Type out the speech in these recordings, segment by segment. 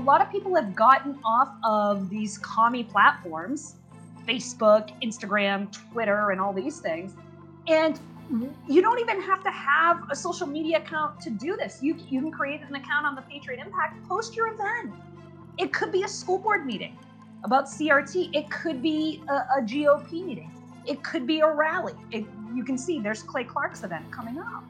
lot of people have gotten off of these commie platforms Facebook, Instagram, Twitter, and all these things. And you don't even have to have a social media account to do this. You, you can create an account on the Patriot Impact, post your event. It could be a school board meeting about CRT, it could be a, a GOP meeting, it could be a rally. It, you can see there's Clay Clark's event coming up.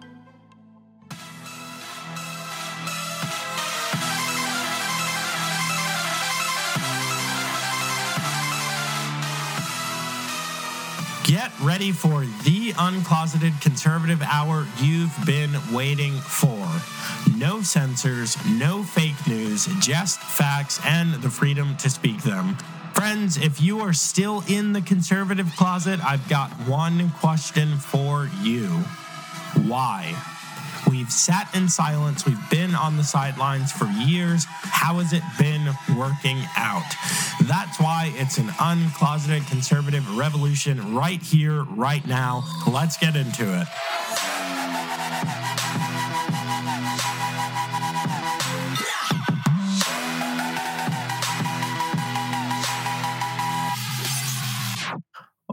Get ready for the uncloseted conservative hour you've been waiting for. No censors, no fake news, just facts and the freedom to speak them. Friends, if you are still in the conservative closet, I've got one question for you. Why? We've sat in silence. We've been on the sidelines for years. How has it been working out? That's why it's an uncloseted conservative revolution right here, right now. Let's get into it.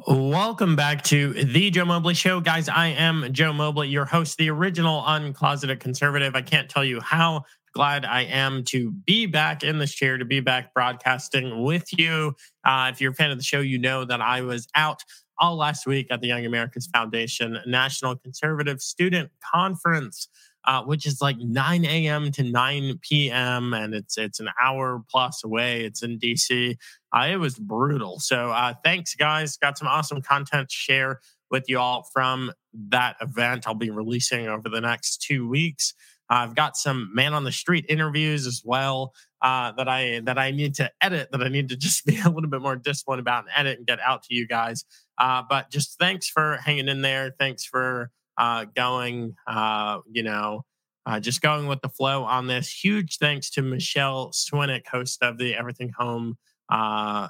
Welcome back to the Joe Mobley Show. Guys, I am Joe Mobley, your host, the original uncloseted conservative. I can't tell you how glad I am to be back in this chair, to be back broadcasting with you. Uh, if you're a fan of the show, you know that I was out all last week at the Young America's Foundation National Conservative Student Conference. Uh, which is like 9 a.m. to 9 p.m. and it's it's an hour plus away. It's in DC. Uh, it was brutal. So uh, thanks, guys. Got some awesome content to share with you all from that event. I'll be releasing over the next two weeks. I've got some man on the street interviews as well uh, that I that I need to edit. That I need to just be a little bit more disciplined about and edit and get out to you guys. Uh, but just thanks for hanging in there. Thanks for uh, going, uh, you know, uh, just going with the flow on this. Huge thanks to Michelle Swinick, host of the Everything Home, uh,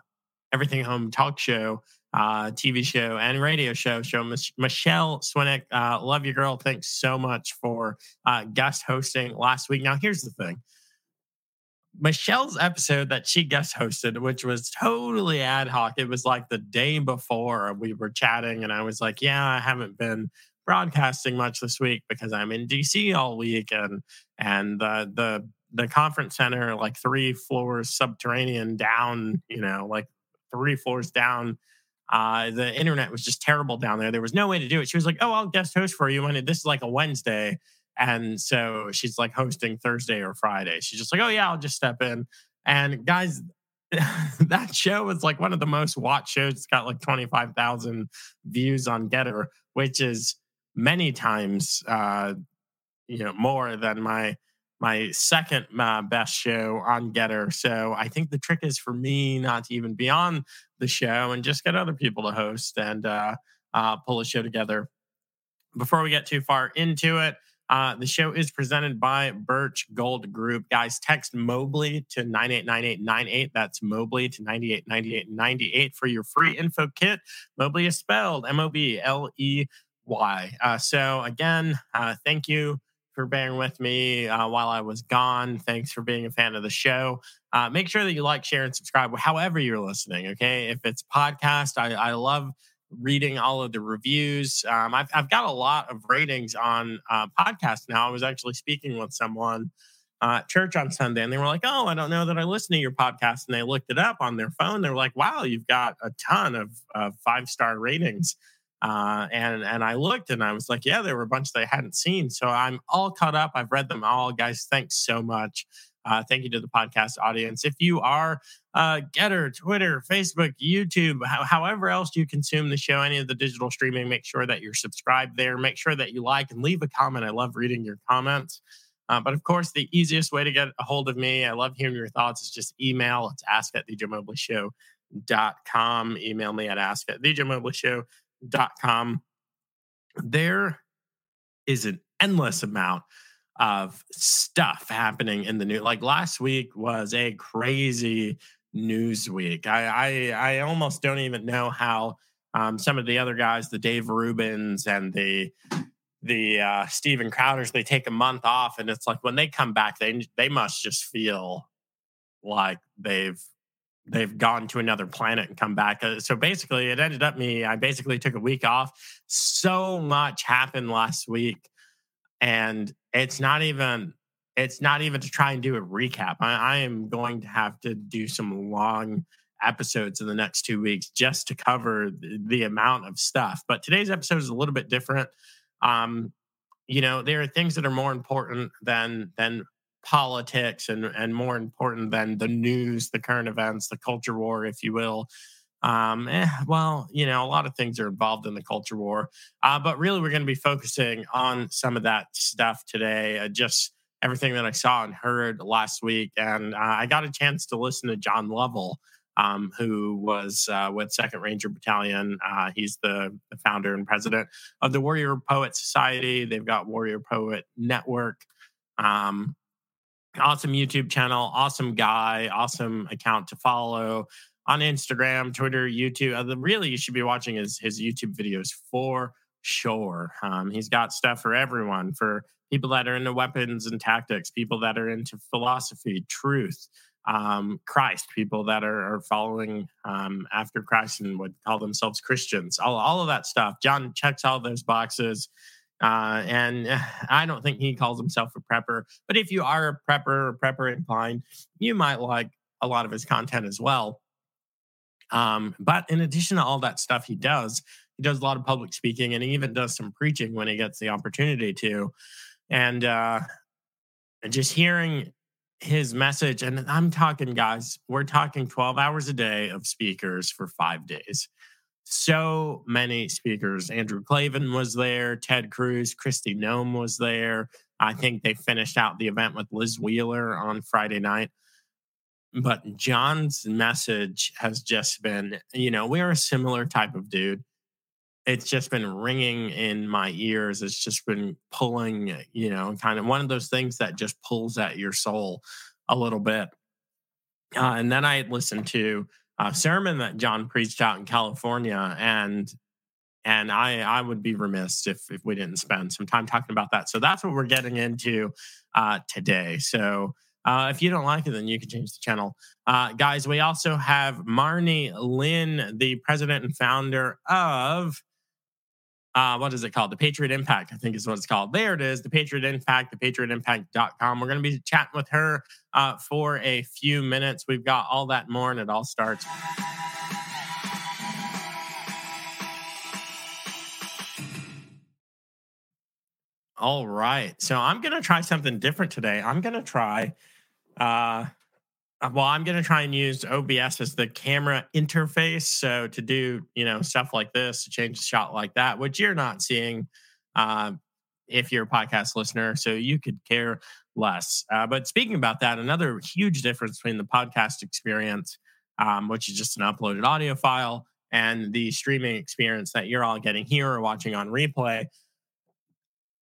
Everything Home talk show, uh, TV show, and radio show. Show Mich- Michelle Swinick, uh, love you, girl. Thanks so much for uh, guest hosting last week. Now, here's the thing. Michelle's episode that she guest hosted, which was totally ad hoc. It was like the day before we were chatting, and I was like, "Yeah, I haven't been broadcasting much this week because I'm in DC all week and and the the the conference center like three floors subterranean down, you know, like three floors down. Uh, the internet was just terrible down there. There was no way to do it. She was like, "Oh, I'll guest host for you." And this is like a Wednesday, and so she's like hosting Thursday or Friday. She's just like, "Oh yeah, I'll just step in." And guys, that show was like one of the most watched shows. It's got like twenty five thousand views on Gettr, which is many times, uh, you know, more than my my second uh, best show on Gettr. So I think the trick is for me not to even be on the show and just get other people to host and uh, uh, pull a show together. Before we get too far into it, uh, the show is presented by Birch Gold Group. Guys, text Mobley to 989898. That's Mobley to 989898 for your free info kit. Mobley is spelled M O B L E why. Uh, so, again, uh, thank you for bearing with me uh, while I was gone. Thanks for being a fan of the show. Uh, make sure that you like, share, and subscribe, however you're listening. Okay. If it's podcast, I, I love reading all of the reviews. Um, I've, I've got a lot of ratings on uh, now. I was actually speaking with someone uh, at church on Sunday, and they were like, "Oh, I don't know that I listen to your podcast." And they looked it up on their phone. They were like, "Wow, you've got a ton of, of five star ratings." Uh, and and I looked and I was like, yeah, there were a bunch that I hadn't seen. So I'm all caught up. I've read them all, guys. Thanks so much. Uh, thank you to the podcast audience. If you are uh, Gettr, Twitter, Facebook, YouTube, however else you consume the show, any of the digital streaming, make sure that you're subscribed there. Make sure that you like and leave a comment. I love reading your comments. Uh, but of course, the easiest way to get a hold of me, I love hearing your thoughts, is just email. It's ask at thejmobley.show.com. Email me at ask at thejmobley.show.com com, there is an endless amount of stuff happening in the news. Like last week was a crazy news week. I I, I almost don't even know how um, some of the other guys, the Dave Rubins and the the uh, Steven Crowders, they take a month off, and it's like when they come back, they they must just feel like they've they've gone to another planet and come back. Uh, so basically, it ended up me. I basically took a week off. So much happened last week, and it's not even it's not even to try and do a recap. I, I am going to have to do some long episodes in the next two weeks just to cover the, the amount of stuff. But today's episode is a little bit different. Um, you know, there are things that are more important than than politics and and more important than the news, the current events, the culture war, if you will. Um, eh, well, you know, a lot of things are involved in the culture war, uh, but really, we're going to be focusing on some of that stuff today. Uh, just everything that I saw and heard last week, and uh, I got a chance to listen to John Lovell. Um, who was uh, with Second Ranger Battalion. Uh, he's the, the, founder and president of the Warrior Poet Society. They've got Warrior Poet Network. Um, awesome YouTube channel, awesome guy, awesome account to follow on Instagram, Twitter, YouTube. Uh, really, you should be watching his his YouTube videos for sure. Um, he's got stuff for everyone, for people that are into weapons and tactics, people that are into philosophy, truth, um, Christ, people that are, are following um, after Christ and would call themselves Christians. All, all of that stuff. John checks all those boxes. Uh, and I don't think he calls himself a prepper. But if you are a prepper or prepper inclined, you might like a lot of his content as well. Um, but in addition to all that stuff he does, he does a lot of public speaking and he even does some preaching when he gets the opportunity to. And uh, just hearing his message, and I'm talking, guys, we're talking 12 hours a day of speakers for five days so many speakers. Andrew Klavan was there, Ted Cruz, Kristi Noem was there. I think they finished out the event with Liz Wheeler on Friday night. But John's message has just been, you know, we're a similar type of dude. It's just been ringing in my ears. It's just been pulling, you know, kind of one of those things that just pulls at your soul a little bit. Uh, and then I listened to uh, sermon that John preached out in California, and and I I would be remiss if if we didn't spend some time talking about that. So that's what we're getting into uh, today. So. Uh, if you don't like it, then you can change the channel. Uh, guys, we also have Marnie Lynn, the president and founder of uh, what is it called? The Patriot Impact, I think is what it's called. There it is, the Patriot Impact, the patriotimpact.com. We're going to be chatting with her uh, for a few minutes. We've got all that more, and it all starts. All right. So I'm going to try something different today. I'm going to try uh, well, I'm going to try and use OBS as the camera interface. So to do, you know, stuff like this, to change the shot like that, which you're not seeing uh, if you're a podcast listener. So you could care less. Uh, but speaking about that, another huge difference between the podcast experience, um, which is just an uploaded audio file, and the streaming experience that you're all getting here or watching on replay.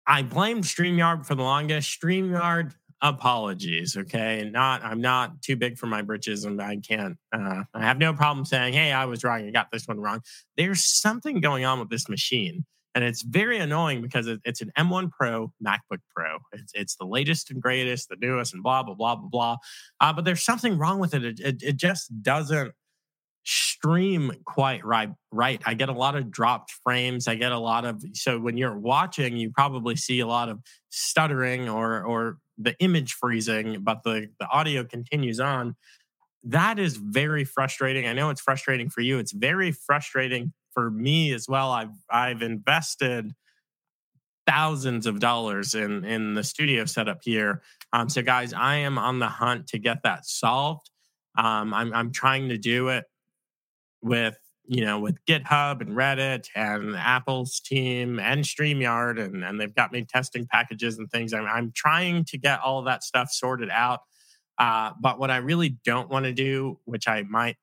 I blamed StreamYard for the longest. StreamYard apologies okay? Not i'm not too big for my britches and i can't uh, i have no problem saying hey i was wrong i got this one wrong. There's something going on with this machine and it's very annoying because it's an m1 pro macbook pro. It's, it's the latest and greatest the newest and blah blah blah blah blah. Uh, but there's something wrong with it. it it, it just doesn't stream quite right right i get a lot of dropped frames i get a lot of so when you're watching you probably see a lot of stuttering or or the image freezing, but the, the audio continues on. That is very frustrating. I know it's frustrating for you. It's very frustrating for me as well. I've I've invested thousands of dollars in in the studio setup here. Um, so guys, I am on the hunt to get that solved. Um, I'm I'm trying to do it with you know, with GitHub and Reddit and Apple's team and StreamYard, and, and they've got me testing packages and things. I'm, I'm trying to get all of that stuff sorted out. Uh, but what I really don't want to do, which I might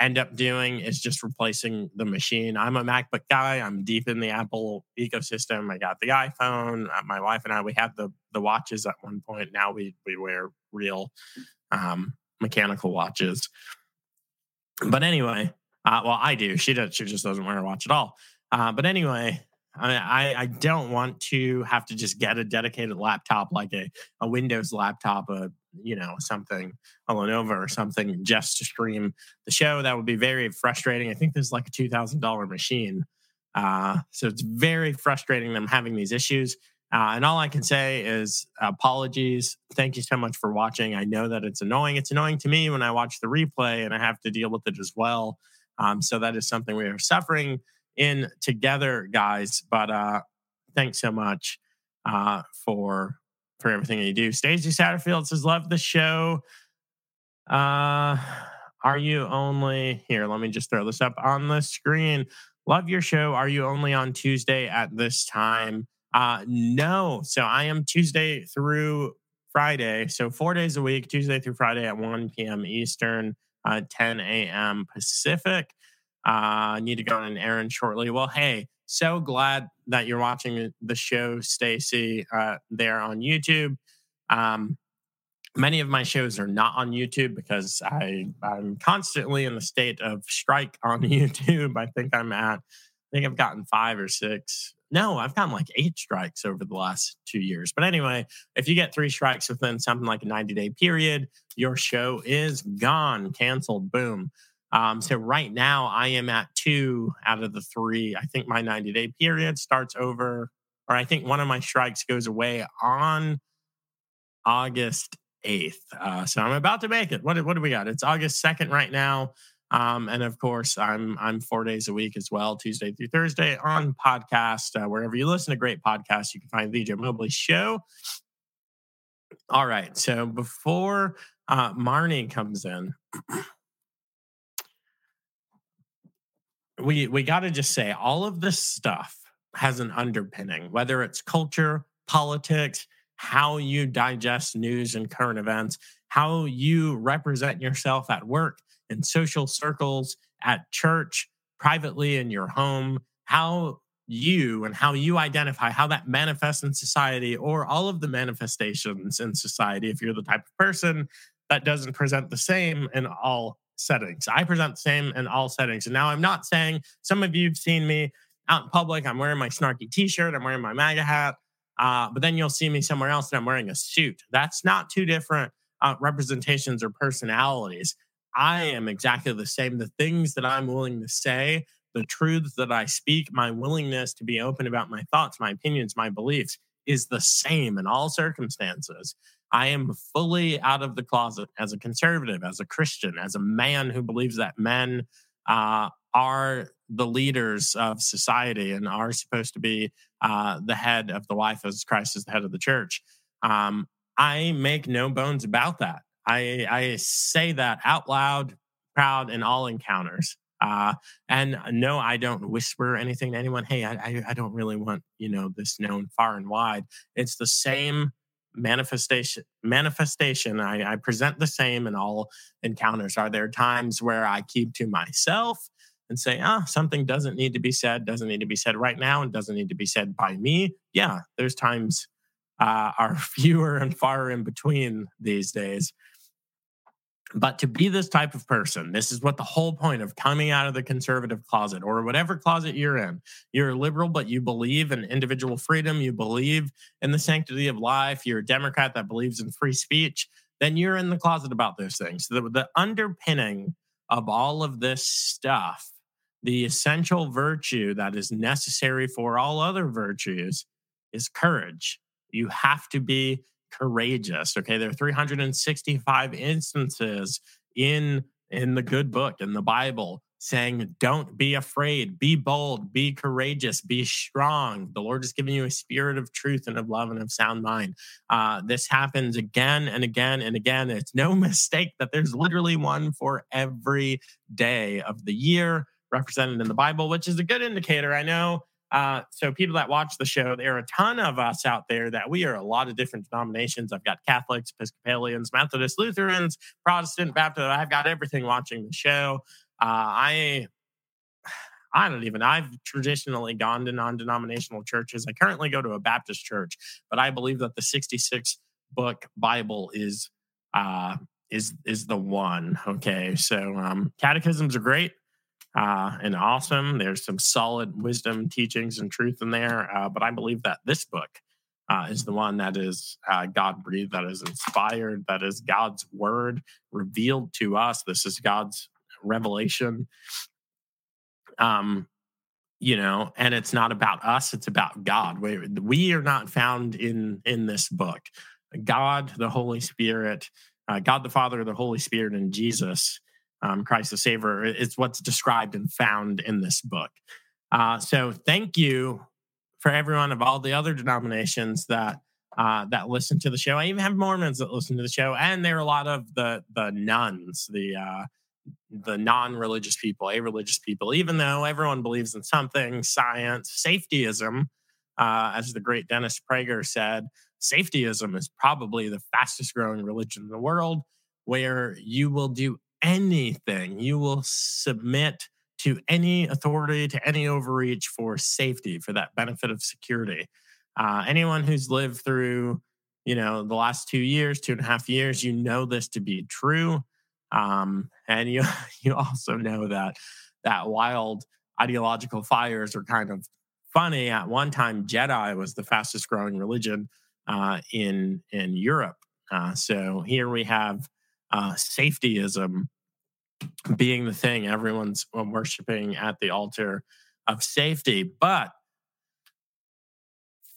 end up doing, is just replacing the machine. I'm a MacBook guy. I'm deep in the Apple ecosystem. I got the iPhone. Uh, my wife and I, we had the the watches at one point. Now we we wear real um, mechanical watches. But anyway, uh, well, I do. She does. She just doesn't wear a watch at all. Uh, but anyway, I, I don't want to have to just get a dedicated laptop like a, a Windows laptop, a you know, something a Lenovo or something just to stream the show. That would be very frustrating. I think there's like a two thousand dollar machine, uh, so it's very frustrating them having these issues. Uh, and all I can say is apologies. Thank you so much for watching. I know that it's annoying. It's annoying to me when I watch the replay and I have to deal with it as well. Um, so that is something we are suffering in together, guys. But uh, thanks so much uh, for for everything you do. Stacey Satterfield says, "Love the show." Uh, are you only here? Let me just throw this up on the screen. Love your show. Are you only on Tuesday at this time? Uh, no. So I am Tuesday through Friday. So four days a week, Tuesday through Friday at 1 p.m. Eastern, uh, 10 a.m. Pacific. Uh, I need to go on an errand shortly. Well, hey, so glad that you're watching the show, Stacy, uh, there on YouTube. Um, many of my shows are not on YouTube because I, I'm constantly in the state of strike on YouTube. I think I'm at, I think I've gotten five or six. No, I've gotten like eight strikes over the last two years. But anyway, if you get three strikes within something like a 90 day period, your show is gone, canceled, boom. Um, so right now I am at two out of the three. I think my 90 day period starts over, or I think one of my strikes goes away on August 8th. Uh, so I'm about to make it. What, what do we got? It's August 2nd right now. Um, and of course, I'm I'm four days a week as well, Tuesday through Thursday on podcast. Uh, wherever you listen to great podcasts, you can find the Joe Mobley Show. All right. So before uh, Marnie comes in, we we got to just say all of this stuff has an underpinning, whether it's culture, politics, how you digest news and current events, how you represent yourself at work, in social circles, at church, privately in your home, how you and how you identify how that manifests in society or all of the manifestations in society if you're the type of person that doesn't present the same in all settings. I present the same in all settings. And now I'm not saying some of you have seen me out in public. I'm wearing my snarky t shirt, I'm wearing my MAGA hat. Uh, but then you'll see me somewhere else and I'm wearing a suit. That's not two different uh, representations or personalities. I am exactly the same. The things that I'm willing to say, the truths that I speak, my willingness to be open about my thoughts, my opinions, my beliefs is the same in all circumstances. I am fully out of the closet as a conservative, as a Christian, as a man who believes that men uh, are the leaders of society and are supposed to be uh, the head of the wife as Christ is the head of the church. Um, I make no bones about that. I, I say that out loud, proud in all encounters. Uh, and no, I don't whisper anything to anyone. Hey, I, I, I don't really want you know this known far and wide. It's the same manifestation manifestation I, I, present the same in all encounters are there times where i keep to myself and say ah something doesn't need to be said doesn't need to be said right now and doesn't need to be said by me yeah there's times uh, are fewer and far in between these days but to be this type of person, this is what the whole point of coming out of the conservative closet or whatever closet you're in. You're a liberal, but you believe in individual freedom. You believe in the sanctity of life. You're a Democrat that believes in free speech. Then you're in the closet about those things. The, the underpinning of all of this stuff, the essential virtue that is necessary for all other virtues is courage. You have to be courageous. Okay, there are 365 instances in in the good book in the Bible saying, "Don't be afraid, be bold, be courageous, be strong." The Lord has given you a spirit of truth and of love and of sound mind. Uh, this happens again and again and again. It's no mistake that there's literally one for every day of the year represented in the Bible, which is a good indicator. I know uh, so people that watch the show, there are a ton of us out there that we are a lot of different denominations. I've got Catholics, Episcopalians, Methodists, Lutherans, Protestant, Baptist. I've got everything watching the show. Uh, I I don't even. I've traditionally gone to non-denominational churches. I currently go to a Baptist church, but I believe that the 66 book Bible is uh, is is the one. Okay, so um, catechisms are great uh, and awesome. There's some solid wisdom, teachings, and truth in there. Uh, but I believe that this book uh, is the one that is uh, God breathed, that is inspired, that is God's word revealed to us. This is God's revelation. Um, you know, and it's not about us; it's about God. We we are not found in in this book. God, the Holy Spirit, uh, God the Father, the Holy Spirit, and Jesus, um, Christ the Savior, is what's described and found in this book. Uh, so, thank you for everyone of all the other denominations that uh, that listen to the show. I even have Mormons that listen to the show, and there are a lot of the the nones, the uh, the non-religious people, a religious people. Even though everyone believes in something, science, safetyism, uh, as the great Dennis Prager said, safetyism is probably the fastest growing religion in the world, where you will do anything, you will submit to any authority, to any overreach for safety, for that benefit of security. Uh, anyone who's lived through, you know, the last two years, two and a half years, you know this to be true. Um, and you you also know that that wild ideological fires are kind of funny. At one time, Jedi was the fastest growing religion uh, in in Europe. Uh, so here we have uh, safetyism being the thing everyone's uh, worshiping at the altar of safety. But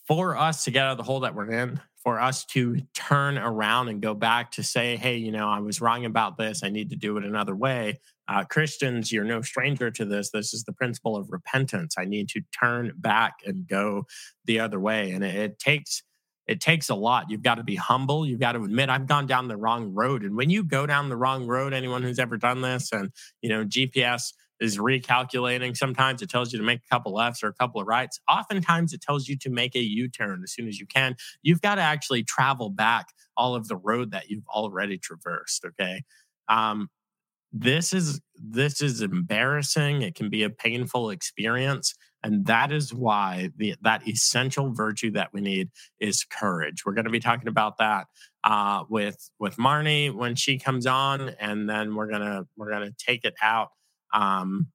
for us to get out of the hole that we're in, for us to turn around and go back to say, hey, you know, I was wrong about this. I need to do it another way. Uh, Christians, you're no stranger to this. This is the principle of repentance. I need to turn back and go the other way. And it, it takes it takes a lot. You've got to be humble. You've got to admit, I've gone down the wrong road. And when you go down the wrong road, anyone who's ever done this, and you know, GPS is recalculating. Sometimes it tells you to make a couple lefts or a couple of rights. Oftentimes it tells you to make a U turn as soon as you can. You've got to actually travel back all of the road that you've already traversed. Okay. Um, this is this is embarrassing it can be a painful experience and that is why the, that essential virtue that we need is courage. We're going to be talking about that uh, with with marnie when she comes on and then we're gonna we're gonna take it out um,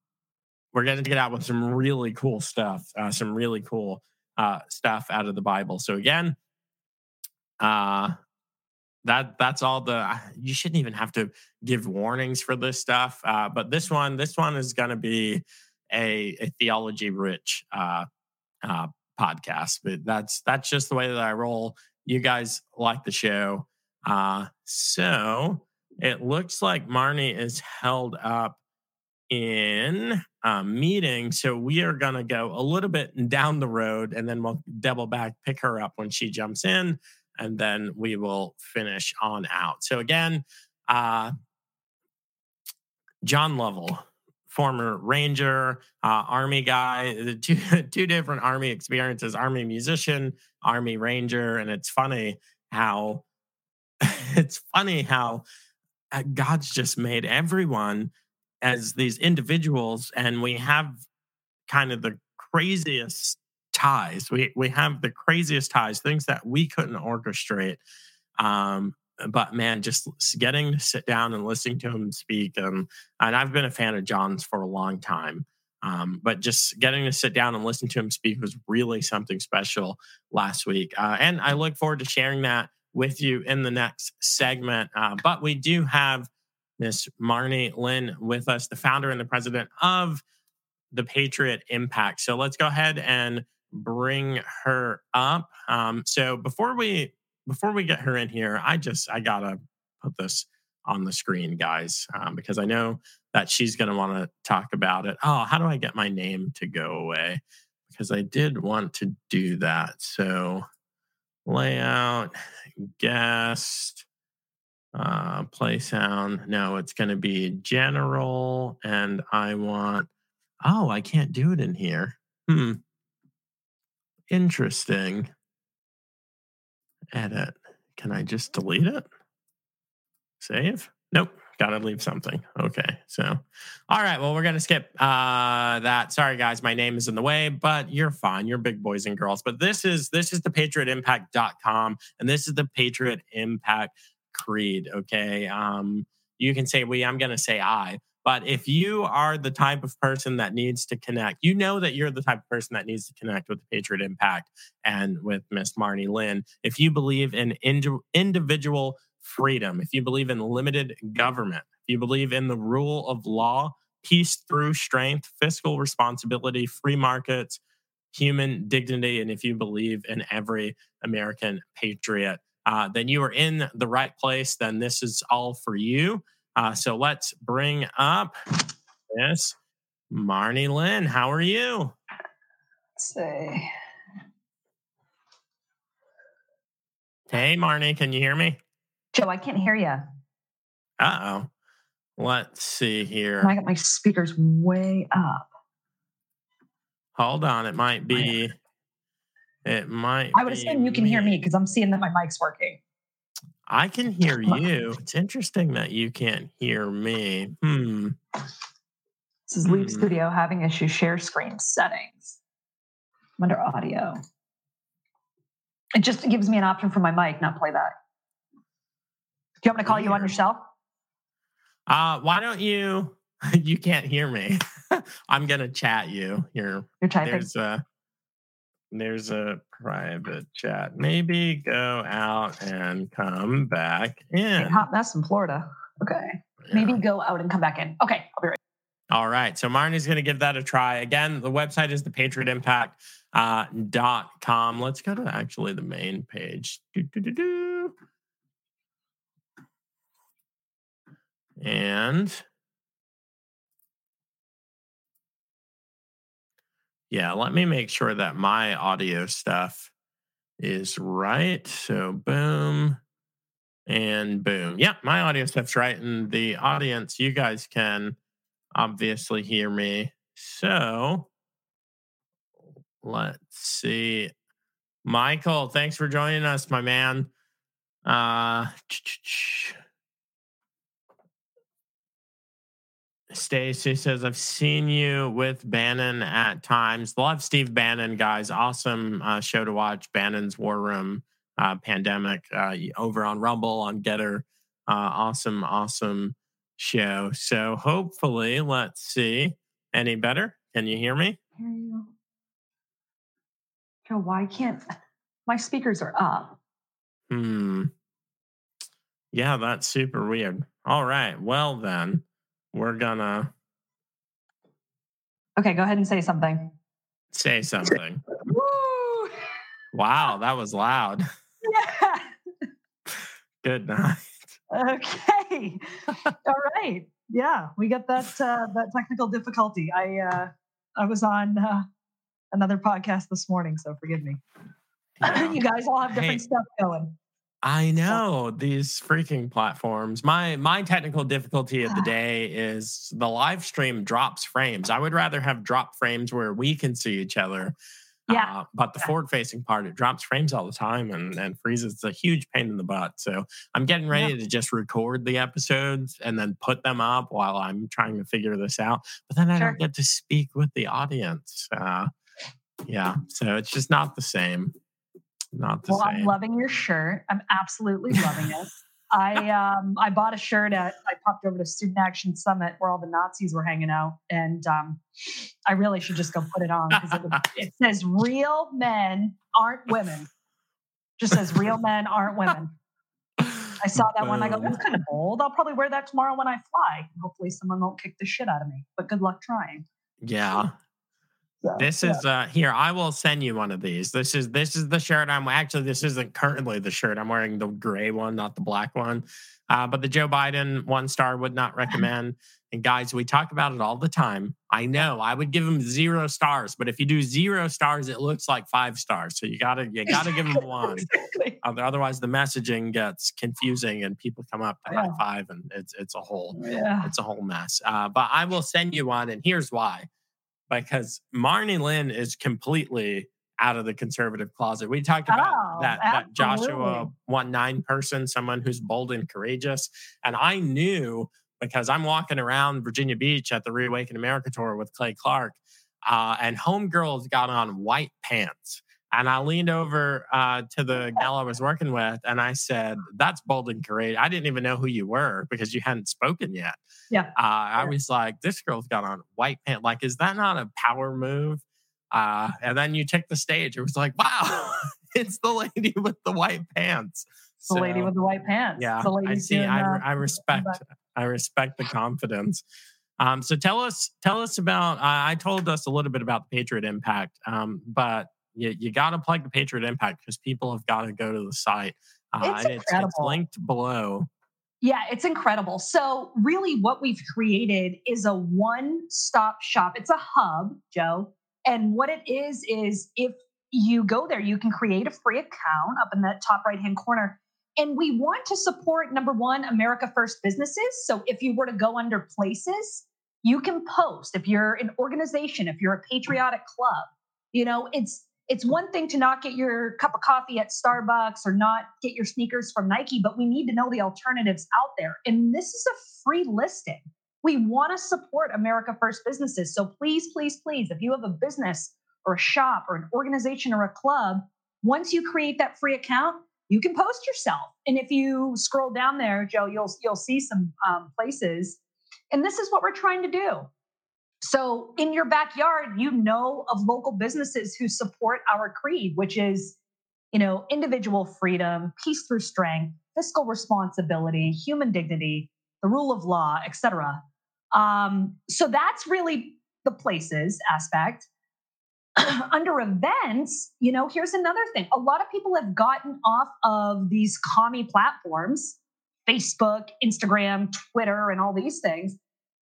we're gonna get out with some really cool stuff uh, some really cool uh, stuff out of the bible. So again uh that that's all the you shouldn't even have to give warnings for this stuff uh, but this one this one is going to be a, a theology rich uh, uh, podcast but that's that's just the way that i roll. You guys like the show. Uh, so it looks like marnie is held up in a meeting so we are going to go a little bit down the road and then we'll double back pick her up when she jumps in and then we will finish on out. So again, uh, John Lovell, former Ranger, uh, Army guy, the two two different Army experiences: Army musician, Army Ranger, and it's funny how it's funny how uh, God's just made everyone as these individuals, and we have kind of the craziest ties. We we have the craziest ties, things that we couldn't orchestrate. Um, but man, just getting to sit down and listening to him speak, and and I've been a fan of John's for a long time. Um, but just getting to sit down and listen to him speak was really something special last week, uh, and I look forward to sharing that with you in the next segment. Uh, but we do have Miss Marnie Lynn with us, the founder and the president of the Patriot Impact. So let's go ahead and bring her up. Um, so before we before we get her in here, I just I gotta put this on the screen, guys, um, because I know that she's gonna want to talk about it. Oh, how do I get my name to go away? Because I did want to do that. So layout, guest, uh, play sound. No, it's to be general, and I want. Oh, I can't do it in here. Hmm. Interesting. Edit. Can I just delete it? Save? Nope. Gotta leave something. Okay. So, all right. Well, we're gonna skip uh, that. Sorry, guys. My name is in the way, but you're fine. You're big boys and girls. But this is this is the patriotimpact.com and this is the Patriot Impact Creed. Okay. Um, you can say we. I'm gonna say I. But if you are the type of person that needs to connect, you know that you're the type of person that needs to connect with the Patriot Impact and with Miss Marnie Lynn. If you believe in indi- individual freedom, if you believe in limited government, if you believe in the rule of law, peace through strength, fiscal responsibility, free markets, human dignity, and if you believe in every American patriot, uh, then you are in the right place. Then this is all for you. Uh, so let's bring up this Marnie Lynn. How are you? Let's see. Hey, Marnie, can you hear me? Joe, I can't hear you. Uh oh. Let's see here. I got my speakers way up. Hold on. It might be. It might. I would assume you can hear me because I'm seeing that my mic's working. I can hear you. It's interesting that you can't hear me. Hmm. This is Leap Hmm. Studio having issue share screen settings. I'm under audio. It just gives me an option for my mic, not playback. Do you want me to call you on yourself? your? Uh, why don't you? You can't hear me. I'm gonna chat you here. You're typing. There's a there's a private chat. Maybe go out and come back in. hot mess in Florida. Okay. Maybe go out and come back in. Okay, I'll be right. All right. So Marnie's going to give that a try. Again, the website is the Patriot Impact uh, dot com. Let's go to actually the main page. Do, do, do, do. And yeah, let me make sure that my audio stuff is right. So boom and boom. Yeah, my audio stuff's right. And the audience, you guys can obviously hear me. So let's see. Michael, thanks for joining us, my man. Uh Stacy says, I've seen you with Bannon at times. Love Steve Bannon, guys. Awesome uh, show to watch. Bannon's War Room uh, Pandemic uh, over on Rumble, on Gettr. Uh, awesome, awesome show. So hopefully, let's see. Any better? Can you hear me? Hear you. Joe, why can't my speakers are up? Hmm. Yeah, that's super weird. All right. Well, then we're gonna Okay, go ahead and say something. say something. Woo! Wow, that was loud. Yeah. Good night. Okay. All right. Yeah, we got that uh, that technical difficulty. I uh, I was on uh, another podcast this morning, so forgive me. Yeah. you guys all have different Hey. stuff going. I know these freaking platforms. My my technical difficulty of the day is the live stream drops frames. I would rather have drop frames where we can see each other. Yeah. Uh, but the Yeah. forward facing part, it drops frames all the time and, and freezes. It's a huge pain in the butt. So I'm getting ready to just record the episodes and then put them up while I'm trying to figure this out. But then I Sure. don't get to speak with the audience. Uh, yeah. So it's just not the same. Not the Well, same. I'm loving your shirt. I'm absolutely loving it. I um I bought a shirt at I popped over to Student Action Summit where all the Nazis were hanging out, and um I really should just go put it on because it, it says "Real men aren't women." Just says "Real men aren't women." I saw that one. I go, that's kind of bold. I'll probably wear that tomorrow when I fly. Hopefully, someone won't kick the shit out of me. But good luck trying. Yeah. So, This yeah. is uh here. I will send you one of these. This is this is the shirt I'm actually. This isn't currently the shirt I'm wearing. The gray one, not the black one. Uh, but the Joe Biden one star would not recommend. And guys, we talk about it all the time. I know I would give him zero stars, but if you do zero stars, it looks like five stars. So you gotta you gotta give him one. Exactly. Otherwise, the messaging gets confusing and people come up to high five, and it's it's a whole Yeah. it's a whole mess. Uh, but I will send you one, and here's why: because Marnie Lynn is completely out of the conservative closet. We talked about Oh, that that Joshua one nine person, someone who's bold and courageous, and I knew because I'm walking around Virginia Beach at the Reawaken America tour with Clay Clark, uh, and homegirls got on white pants. And I leaned over uh, to the gal I was working with and I said, That's bold and courageous. I didn't even know who you were because you hadn't spoken yet. Yeah. Uh, I was like, This girl's got on white pants. Like, is that not a power move? Uh, and then you took the stage. It was like, Wow, it's the lady with the white pants. The lady with the white pants. Yeah. The lady I see. doing, I, uh, I respect. I respect the confidence. Um, so tell us, tell us about. Uh, I told us a little bit about the Patriot Impact, um, but you, you got to plug the Patriot Impact because people have got to go to the site. Uh, It's and it's, it's linked below. Yeah, it's incredible. So, really, what we've created is a one stop shop. It's a hub, Joe. And what it is, is if you go there, you can create a free account up in that top right hand corner. And we want to support number one, America First businesses. So, if you were to go under places, you can post. If you're an organization, if you're a patriotic club, you know, it's it's one thing to not get your cup of coffee at Starbucks or not get your sneakers from Nike, but we need to know the alternatives out there. And this is a free listing. We want to support America First businesses. So please, please, please, if you have a business or a shop or an organization or a club, once you create that free account, you can post yourself. And if you scroll down there, Joe, you'll you'll see some um, places. And this is what we're trying to do. So, in your backyard, you know of local businesses who support our creed, which is, you know, individual freedom, peace through strength, fiscal responsibility, human dignity, the rule of law, etc. Um, so that's really the places aspect. Under events, you know, here's another thing. A lot of people have gotten off of these commie platforms, Facebook, Instagram, Twitter, and all these things.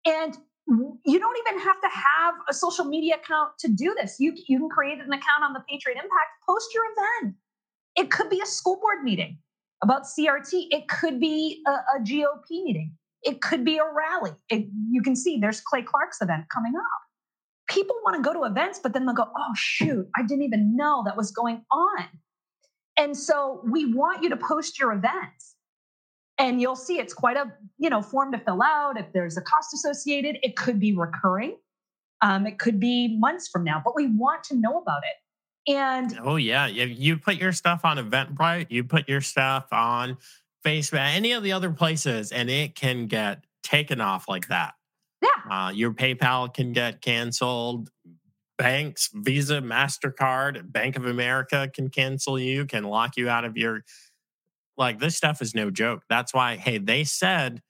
And you don't even have to have a social media account to do this. You, you can create an account on the Patriot Impact, post your event. It could be a school board meeting about CRT, it could be a, a GOP meeting, it could be a rally. It, you can see there's Clay Clark's event coming up. People want to go to events, but then they'll go, oh, shoot, I didn't even know that was going on. And so we want you to post your events and you'll see it's quite a you know form to fill out if there's a cost associated it could be recurring um, it could be months from now but we want to know about it and Oh yeah, you, you put your stuff on Eventbrite, you put your stuff on Facebook, any of the other places, and it can get taken off like that. yeah Uh, your PayPal can get canceled. Banks, Visa, Mastercard, Bank of America can cancel you, can lock you out of your. Like this stuff is no joke. That's why, hey, they said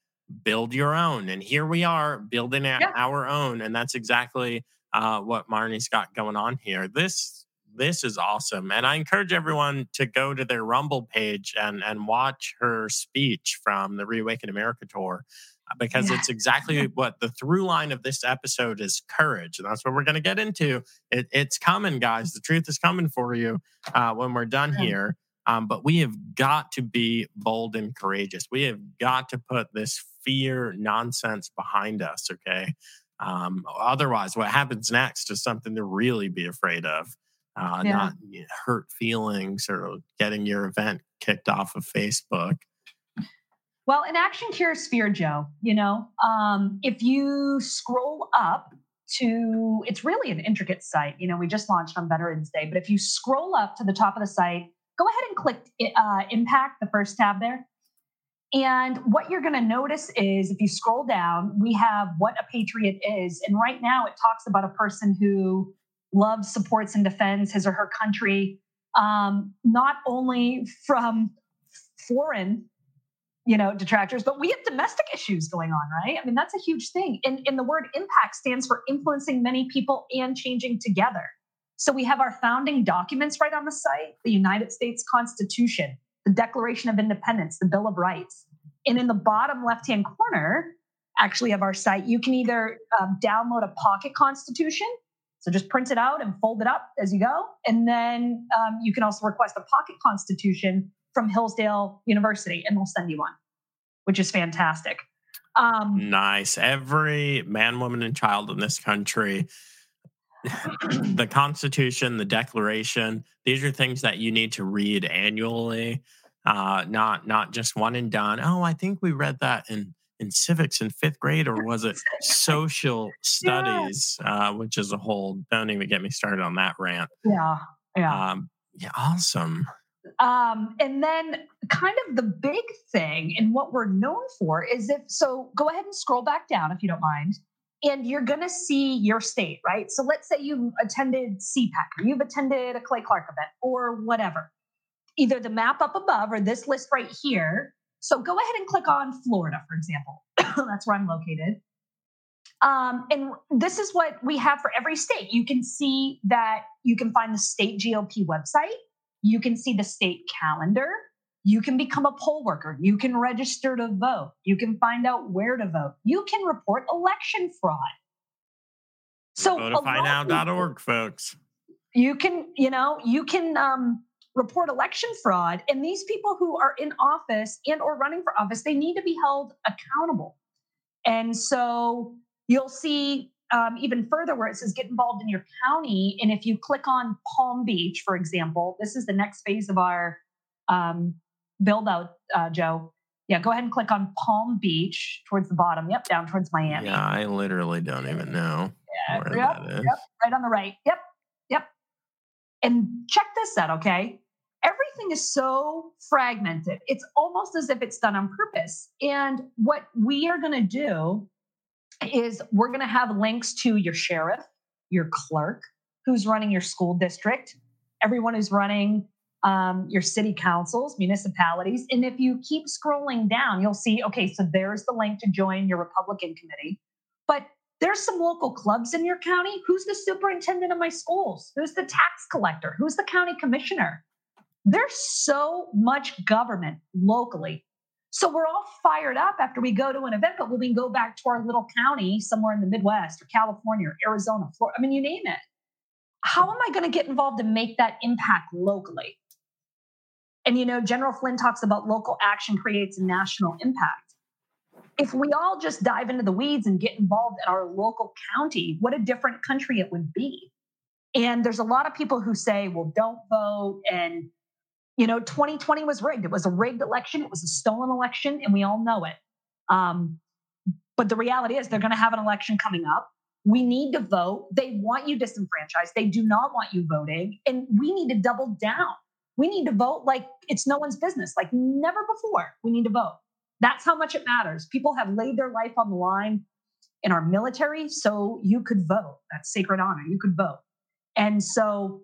build your own, and here we are building Yeah. our own, and that's exactly uh, what Marnie's got going on here. This this is awesome, and I encourage everyone to go to their Rumble page and and watch her speech from the Reawaken America tour uh, because Yeah. it's exactly what the through line of this episode is courage. And that's what we're going to get into. It, it's coming, guys. The truth is coming for you uh, when we're done Yeah. here. Um, but we have got to be bold and courageous. We have got to put this fear nonsense behind us, okay? Um, otherwise, what happens next is something to really be afraid of. Uh, Yeah. Not hurt feelings or getting your event kicked off of Facebook. well inaction cures fear joe you know um, if you scroll up to it's really an intricate site you know we just launched on veterans day but if you scroll up to the top of the site go ahead and click uh, impact the first tab there. And what you're going to notice is if you scroll down, we have what a patriot is. And right now it talks about a person who loves, supports, and defends his or her country, um, not only from foreign you know detractors but we have domestic issues going on right? I mean that's a huge thing. And, and the word impact stands for influencing many people and changing together so we have our founding documents right on the site the united states constitution the Declaration of Independence, the Bill of Rights. And in the bottom left hand corner, actually, of our site, you can either um, download a pocket constitution. So just print it out and fold it up as you go. And then um, you can also request a pocket constitution from Hillsdale University, and they'll send you one, which is fantastic. Um, Nice. Every man, woman, and child in this country, the Constitution, the Declaration, these are things that you need to read annually, uh, not not just one and done. Oh, I think we read that in in civics in fifth grade, or was it social studies, uh, which is a whole. Don't even get me started on that rant. yeah, yeah. Um, Yeah, awesome. Um, and then, kind of the big thing and what we're known for is if so, go ahead and scroll back down if you don't mind. And you're going to see your state, right? So let's say you've attended CPAC or you've attended a Clay Clark event or whatever. Either the map up above or this list right here. So go ahead and click on Florida, for example. That's where I'm located. Um, and this is what we have for every state. You can see that you can find the state GOP website you can see the state calendar. You can become a poll worker. You can register to vote. You can find out where to vote. You can report election fraud. So voteifnow.org, folks. You can, you know, you can um, report election fraud, and these people who are in office and or running for office, they need to be held accountable. And so you'll see um, even further where it says get involved in your county. And if you click on Palm Beach, for example, this is the next phase of our um, build out, uh, Joe. Yeah, go ahead and click on Palm Beach towards the bottom. Yep, down towards Miami. Yeah, I literally don't even know yeah, where yep, that is. Yep, right on the right. Yep, yep. And check this out, okay? Everything is so fragmented. It's almost as if it's done on purpose. And what we are going to do is we're going to have links to your sheriff, your clerk, who's running your school district, everyone who's running um, your city councils, municipalities. And if you keep scrolling down, you'll see okay, so there's the link to join your Republican committee. But there's some local clubs in your county. Who's the superintendent of my schools? Who's the tax collector? Who's the county commissioner? There's so much government locally so we're all fired up after we go to an event, but when we go back to our little county somewhere in the Midwest or California or Arizona, Florida. I mean, you name it. How am I going to get involved and make that impact locally? And you know, General Flynn talks about local action creates a national impact. If we all just dive into the weeds and get involved in our local county, what a different country it would be. And there's a lot of people who say, well, don't vote. And you know 2020 was rigged. It was a rigged election. It was a stolen election and we all know it. Um, but the reality is they're going to have an election coming up. We need to vote. They want you disenfranchised. They do not want you voting. And we need to double down we need to vote like it's no one's business like never before we need to vote that's how much it matters people have laid their life on the line in our military so you could vote that's sacred honor you could vote and so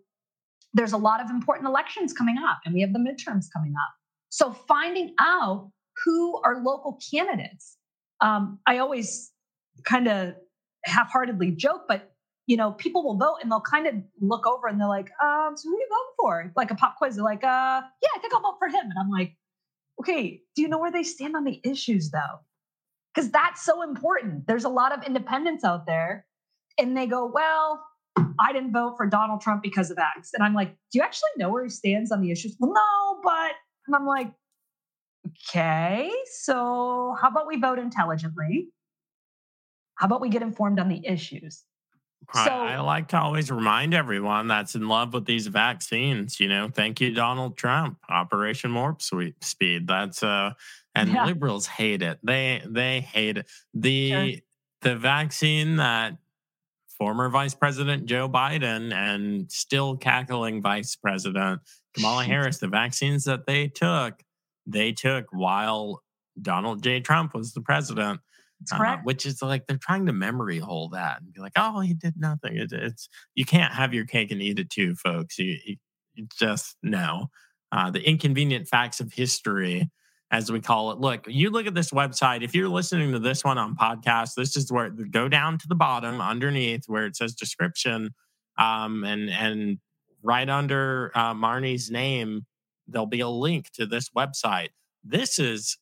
there's a lot of important elections coming up and we have the midterms coming up. So finding out who are local candidates. Um, I always kind of half-heartedly joke, but you know, people will vote and they'll kind of look over and they're like, um, so who are you voting for? Like a pop quiz. They're like, uh, yeah, I think I'll vote for him. And I'm like, okay, do you know where they stand on the issues though? Because that's so important. There's a lot of independents out there and they go, well, I didn't vote for Donald Trump because of X. And I'm like, do you actually know where he stands on the issues? Well, no, but, and I'm like, okay, so how about we vote intelligently? How about we get informed on the issues? So, I, like to always remind everyone that's in love with these vaccines. You know, thank you, Donald Trump. Operation Warp Speed. That's uh, and yeah. liberals hate it. They they hate it. The sure. the vaccine that former Vice President Joe Biden and still cackling Vice President Kamala Harris, the vaccines that they took, they took while Donald J. Trump was the president. Uh, which is like they're trying to memory hole that and be like, oh, he did nothing. It, it's you can't have your cake and eat it too, folks. You, you, you just no. Uh, the inconvenient facts of history as we call it. Look, you look at this website. If you're listening to this one on podcast, this is where go down to the bottom underneath where it says description, um, and and right under uh, Marnie's name, there'll be a link to this website. This is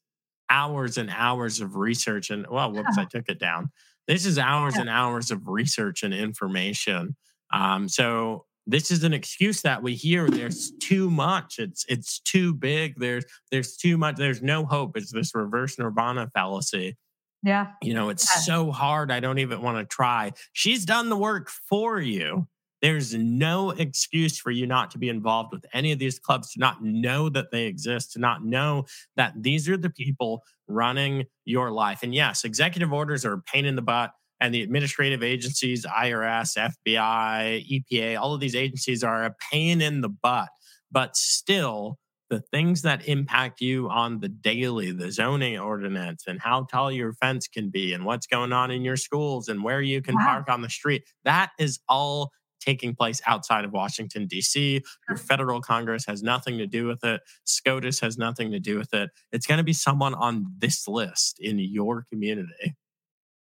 hours and hours of research, and well, whoops, I took it down. This is hours and hours of research and information. Um, so this is an excuse that we hear there's too much. It's it's too big. There's there's too much. There's no hope. It's this reverse nirvana fallacy. Yeah. You know it's yeah. so hard i don't even want to try. She's done the work for you there's no excuse for you not to be involved with any of these clubs to not know that they exist to not know that these are the people running your life and yes executive orders are a pain in the butt and the administrative agencies, IRS, FBI, EPA, all of these agencies are a pain in the butt. but still the things that impact you on the daily, the zoning ordinance and how tall your fence can be and what's going on in your schools and where you can wow. park on the street, that is all taking place outside of Washington, D.C. Your federal Congress has nothing to do with it. SCOTUS has nothing to do with it. It's going to be someone on this list in your community.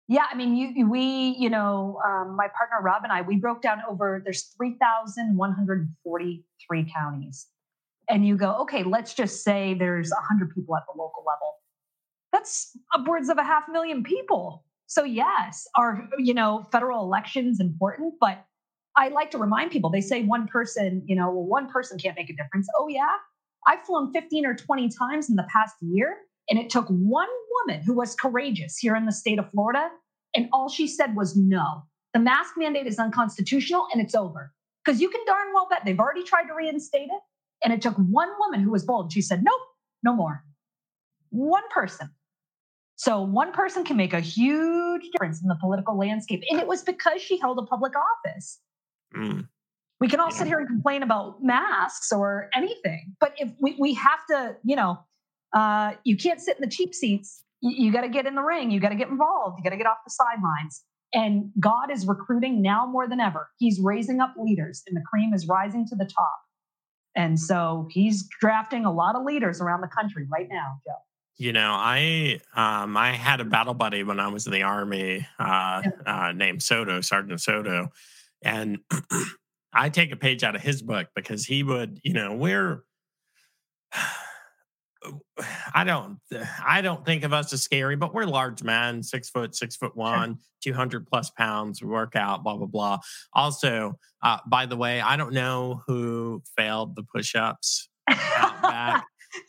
Yeah, I mean, you, we, you know, um, my partner Rob and I, we broke down over there's 3,143 counties and you go, okay, let's just say there's 100 people at the local level. That's upwards of a half million people. So yes, our you know federal elections important, but I like to remind people. They say one person, you know, well, one person can't make a difference. Oh yeah, I've flown 15 or 20 times in the past year, and it took one woman who was courageous here in the state of Florida, and all she said was no. The mask mandate is unconstitutional, and it's over. Because you can darn well bet they've already tried to reinstate it. And it took one woman who was bold. She said, nope, no more. One person. So one person can make a huge difference in the political landscape. And it was because she held a public office. Mm. We can all yeah. sit here and complain about masks or anything, but if we, we have to, you know, uh, you can't sit in the cheap seats. You, you got to get in the ring. You got to get involved. You got to get off the sidelines. And God is recruiting now more than ever. He's raising up leaders, and the cream is rising to the top. And so he's drafting a lot of leaders around the country right now, Joe. You know, I um, I had a battle buddy when I was in the army uh, uh, named Soto, Sergeant Soto, and I take a page out of his book because he would, you know, we're I don't I don't think of us as scary, but we're large men, six foot, six foot one, two hundred plus pounds. We work out, blah blah blah. Also, uh, by the way, I don't know who failed the push ups.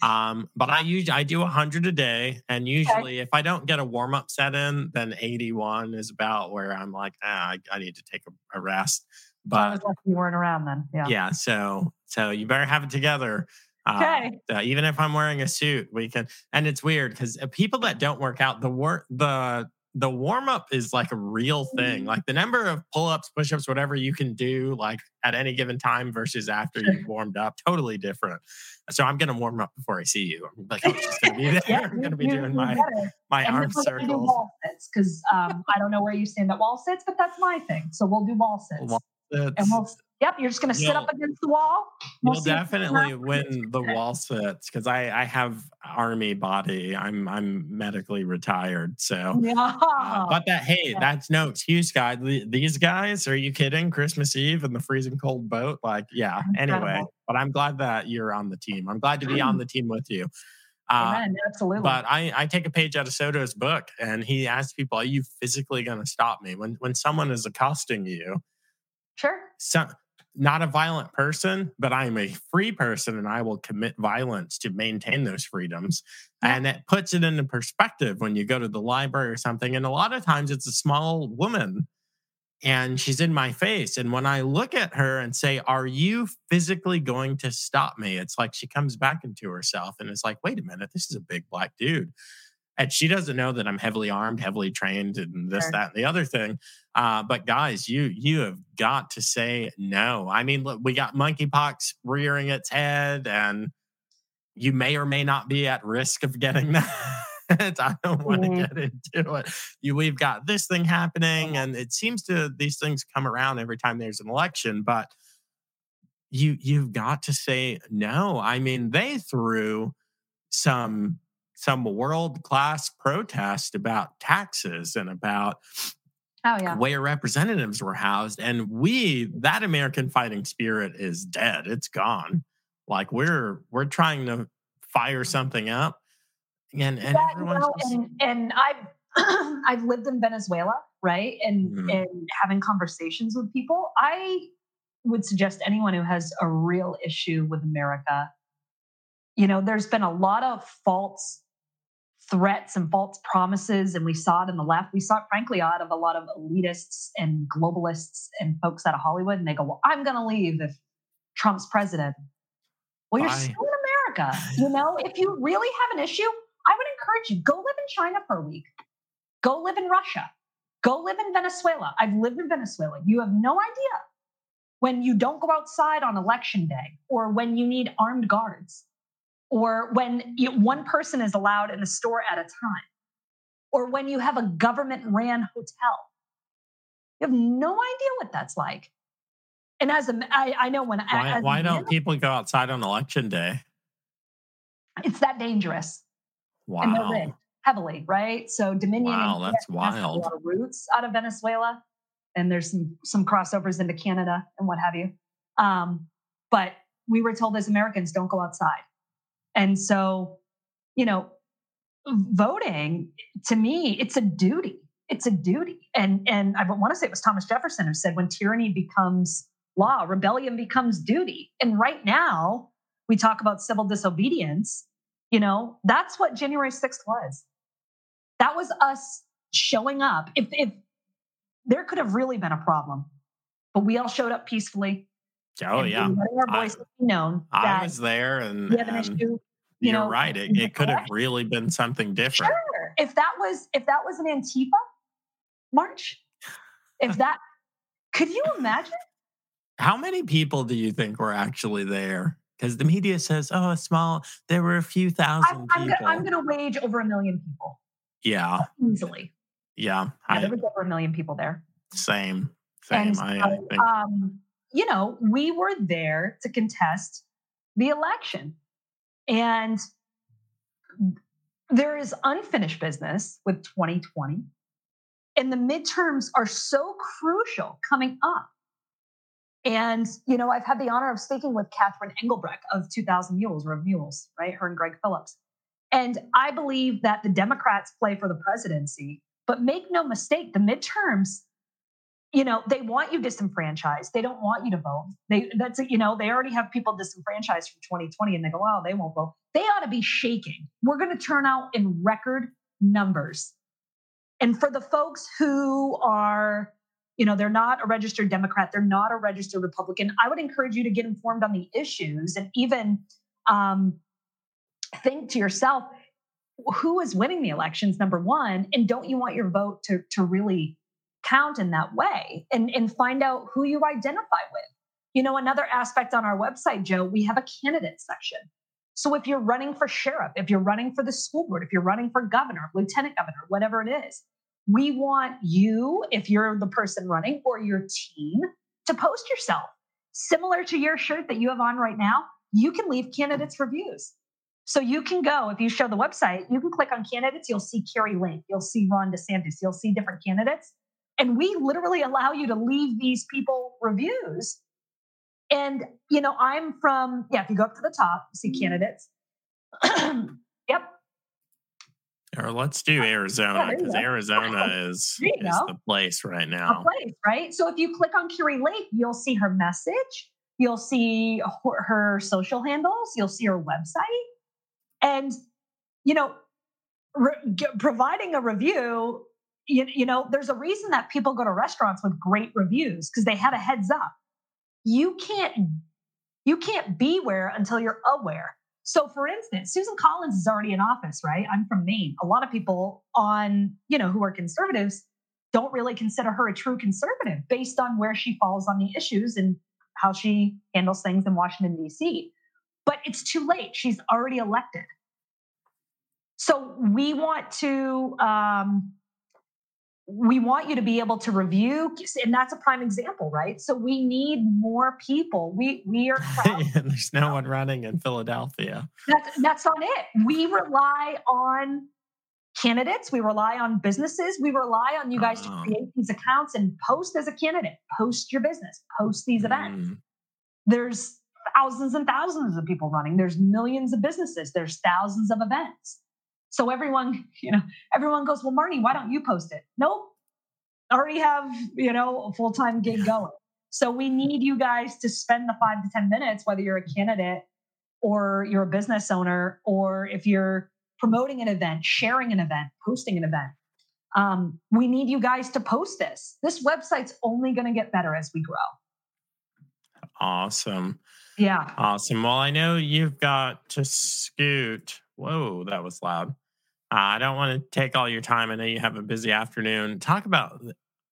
Um, but I usually I do hundred a day, and usually okay. if I don't get a warm up set in, then eighty one is about where I'm like, ah, I, I need to take a, a rest. But you weren't around then, yeah. Yeah, so so you better have it together. Okay. Uh, uh, even if I'm wearing a suit, we can. And it's weird because uh, people that don't work out, the work, the the warm up is like a real thing. Mm. Like the number of pull ups, push ups, whatever you can do, like at any given time versus after you've warmed up, totally different. So I'm gonna warm up before I see you. I'm like, I'm just gonna be there. yeah, I'm gonna be doing my my and arm circles. Wall sits because um, I don't know where you stand at wall sits, but that's my thing. So we'll do wall sits. Wall sits. And we'll Yep, you're just going to sit up against the wall. We'll you'll definitely win the wall sits because I, I have army body. I'm I'm medically retired, so yeah. Uh, but that hey, yeah. that's no excuse, guys. These guys, are you kidding? Christmas Eve in the freezing cold boat, like yeah. Anyway, but I'm glad that you're on the team. I'm glad to be on the team with you. Uh, Amen, absolutely. But I, I take a page out of Soto's book, and he asks people, "Are you physically going to stop me when when someone is accosting you?" Sure. So, not a violent person, but I'm a free person and I will commit violence to maintain those freedoms. And it puts it into perspective when you go to the library or something. And a lot of times it's a small woman and she's in my face. And when I look at her and say, Are you physically going to stop me? It's like she comes back into herself and is like, Wait a minute, this is a big black dude and she doesn't know that I'm heavily armed, heavily trained, and this, sure. that, and the other thing. Uh, but guys, you you have got to say no. I mean, look, we got monkeypox rearing its head, and you may or may not be at risk of getting that. I don't want to mm-hmm. get into it. You, we've got this thing happening, and it seems to these things come around every time there's an election. But you you've got to say no. I mean, they threw some some world class protest about taxes and about oh, yeah. where representatives were housed. And we, that American fighting spirit is dead. It's gone. Like we're we're trying to fire something up. And and yeah, you know, just... and, and I've I've lived in Venezuela, right? And mm-hmm. and having conversations with people. I would suggest anyone who has a real issue with America you know, there's been a lot of false threats and false promises. And we saw it in the left. We saw it, frankly, out of a lot of elitists and globalists and folks out of Hollywood. And they go, Well, I'm going to leave if Trump's president. Well, you're still in America. You know, if you really have an issue, I would encourage you go live in China for a week, go live in Russia, go live in Venezuela. I've lived in Venezuela. You have no idea when you don't go outside on election day, or when you need armed guards, or when you, one person is allowed in a store at a time, or when you have a government ran hotel. You have no idea what that's like. And as a, I, I know when why, as why don't people go outside on election day? It's that dangerous. Wow. And they're rigged heavily, right? So Dominion. Wow, that's wild. A lot of roots out of Venezuela, and there's some some crossovers into Canada and what have you. Um, but we were told as Americans, don't go outside, and so you know, voting to me, it's a duty. It's a duty, and and I want to say it was Thomas Jefferson who said, when tyranny becomes law, rebellion becomes duty. And right now, we talk about civil disobedience. You know, that's what January 6th was. That was us showing up. If, if there could have really been a problem, but we all showed up peacefully. Oh yeah, our voices I, known. I was there, and we have an issue. You you're know, right. It, it could have really been something different. Sure. If that was if that was an Antifa march, if that could you imagine? How many people do you think were actually there? Because the media says, "Oh, a small." There were a few 1000 I'm, I'm. Gonna, I'm going to wage over a million people. Yeah. Easily. Yeah. yeah I, there was over a million people there. Same. Same. And, I, I think. Um, you know, we were there to contest the election. And there is unfinished business with 2020. And the midterms are so crucial coming up. And, you know, I've had the honor of speaking with Catherine Engelbrecht of 2000 Mules or of Mules, right? Her and Greg Phillips. And I believe that the Democrats play for the presidency, but make no mistake, the midterms, you know, they want you disenfranchised. They don't want you to vote. They that's you know, they already have people disenfranchised from 2020 and they go, oh, they won't vote. They ought to be shaking. We're going to turn out in record numbers. And for the folks who are, you know, they're not a registered Democrat, they're not a registered Republican, I would encourage you to get informed on the issues and even um, think to yourself, who is winning the elections, number one, and don't you want your vote to, to really count in that way and, and find out who you identify with? You know, another aspect on our website, Joe, we have a candidate section. So if you're running for sheriff, if you're running for the school board, if you're running for governor, lieutenant governor, whatever it is, we want you, if you're the person running or your team, to post yourself. Similar to your shirt that you have on right now, you can leave candidates reviews. So you can go, if you show the website, you can click on candidates, you'll see Kari Lake, you'll see Ron DeSantis, you'll see different candidates. And we literally allow you to leave these people reviews. And, you know, I'm from, yeah, if you go up to the top, see mm-hmm. candidates. yep. Or let's do Arizona because yeah, Arizona is, is the place right now. A place, right? So if you click on Kari Lake, you'll see her message, you'll see her, her social handles, you'll see her website and, you know, re- providing a review, you, you know, there's a reason that people go to restaurants with great reviews because they had a heads up. You can't you can't be where until you're aware. So for instance, Susan Collins is already in office, right? I'm from Maine. A lot of people on, you know, who are conservatives don't really consider her a true conservative based on where she falls on the issues and how she handles things in Washington D.C but it's too late. She's already elected. So we want to um, we want you to be able to review, and that's a prime example, right? So we need more people. We we are. There's no one running in Philadelphia. That's that's on it. We rely on candidates. We rely on businesses. We rely on you guys to oh. create these accounts and post as a candidate. Post your business. Post these events. Mm. There's thousands and thousands of people running. There's millions of businesses. There's thousands of events. So everyone, you know, everyone goes, well, Marnie, why don't you post it? Nope. Already have, you know, a full-time gig going. So we need you guys to spend the five to 10 minutes, whether you're a candidate or you're a business owner, or if you're promoting an event, sharing an event, posting an event. Um, we need you guys to post this. This website's only going to get better as we grow. Awesome. Yeah. Awesome. Well, I know you've got to scoot. Whoa, that was loud. Uh, I don't want to take all your time. I know you have a busy afternoon. Talk about,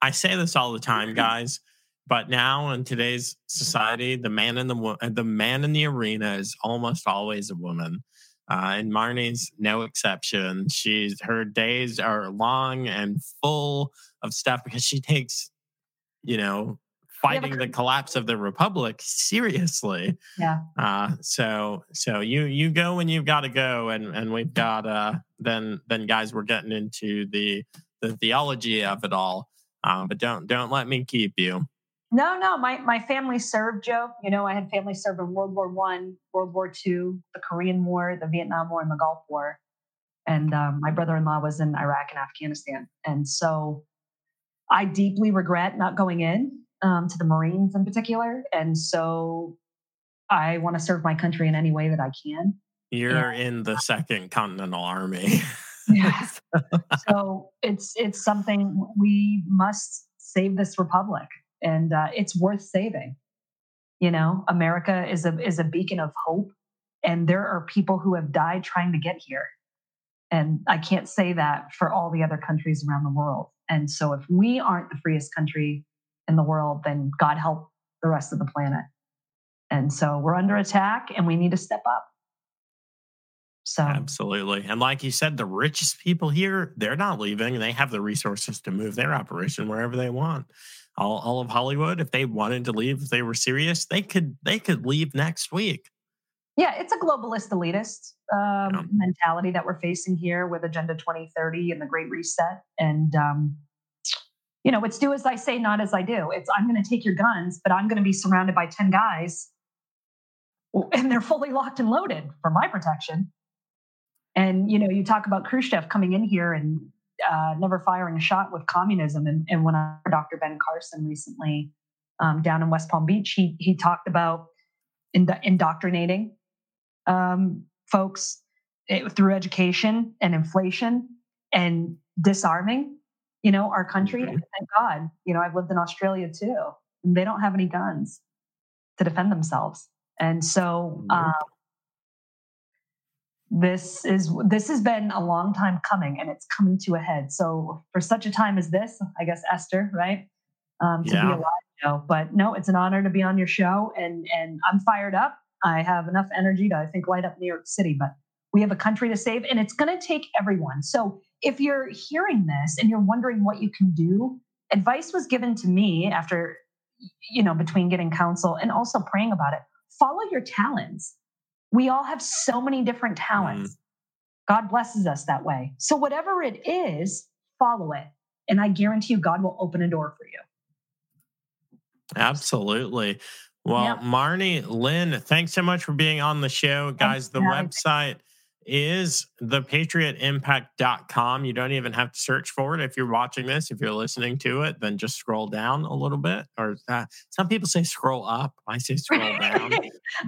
I say this all the time, guys. but now in today's society, the man in the the man in the arena is almost always a woman. Uh, and Marnie's no exception. She's her days are long and full of stuff because she takes, you know, fighting the collapse of the republic seriously. Yeah. Uh, so so you you go when you've got to go, and and we've got uh then then guys we're getting into the the theology of it all. Uh, but don't don't let me keep you. No, no, my my family served Joe. You know, I had family serve in World War One, World War Two, the Korean War, the Vietnam War, and the Gulf War. And um, my brother-in-law was in Iraq and Afghanistan, and so I deeply regret not going in um, to the Marines in particular. And so I want to serve my country in any way that I can. You're and, in the Second Continental Army. yeah. so it's it's something we must save this republic, and uh, it's worth saving. You know, America is a is a beacon of hope, and there are people who have died trying to get here. And I can't say that for all the other countries around the world. And so, if we aren't the freest country in the world, then God help the rest of the planet. And so we're under attack and we need to step up. So absolutely. And like you said, the richest people here, they're not leaving. They have the resources to move their operation wherever they want. All, all of Hollywood, if they wanted to leave, if they were serious, they could they could leave next week. Yeah, it's a globalist elitist um, yeah. mentality that we're facing here with Agenda 2030 and the Great Reset. And um, you know, it's do as I say, not as I do. It's I'm going to take your guns, but I'm going to be surrounded by 10 guys and they're fully locked and loaded for my protection. And, you know, you talk about Khrushchev coming in here and uh, never firing a shot with communism. And, and when I Dr. Ben Carson recently um, down in West Palm Beach, he, he talked about ind- indoctrinating um, folks eh, through education and inflation and disarming you know, our country. Mm-hmm. Thank God, you know, I've lived in Australia too. they don't have any guns to defend themselves. And so um, this is this has been a long time coming and it's coming to a head. So for such a time as this, I guess Esther, right? Um, to yeah. be alive, show. But no, it's an honor to be on your show and and I'm fired up. I have enough energy to I think light up New York City, but we have a country to save and it's going to take everyone. So if you're hearing this and you're wondering what you can do, advice was given to me after, you know, between getting counsel and also praying about it. Follow your talents. We all have so many different talents. Mm. God blesses us that way. So, whatever it is, follow it. And I guarantee you, God will open a door for you. Absolutely. Well, yeah. Marnie, Lynn, thanks so much for being on the show. Guys, the website is thepatriotimpact.com. You don't even have to search for it if you're watching this. If you're listening to it, then just scroll down a little bit. Or uh, some people say scroll up. I say scroll down.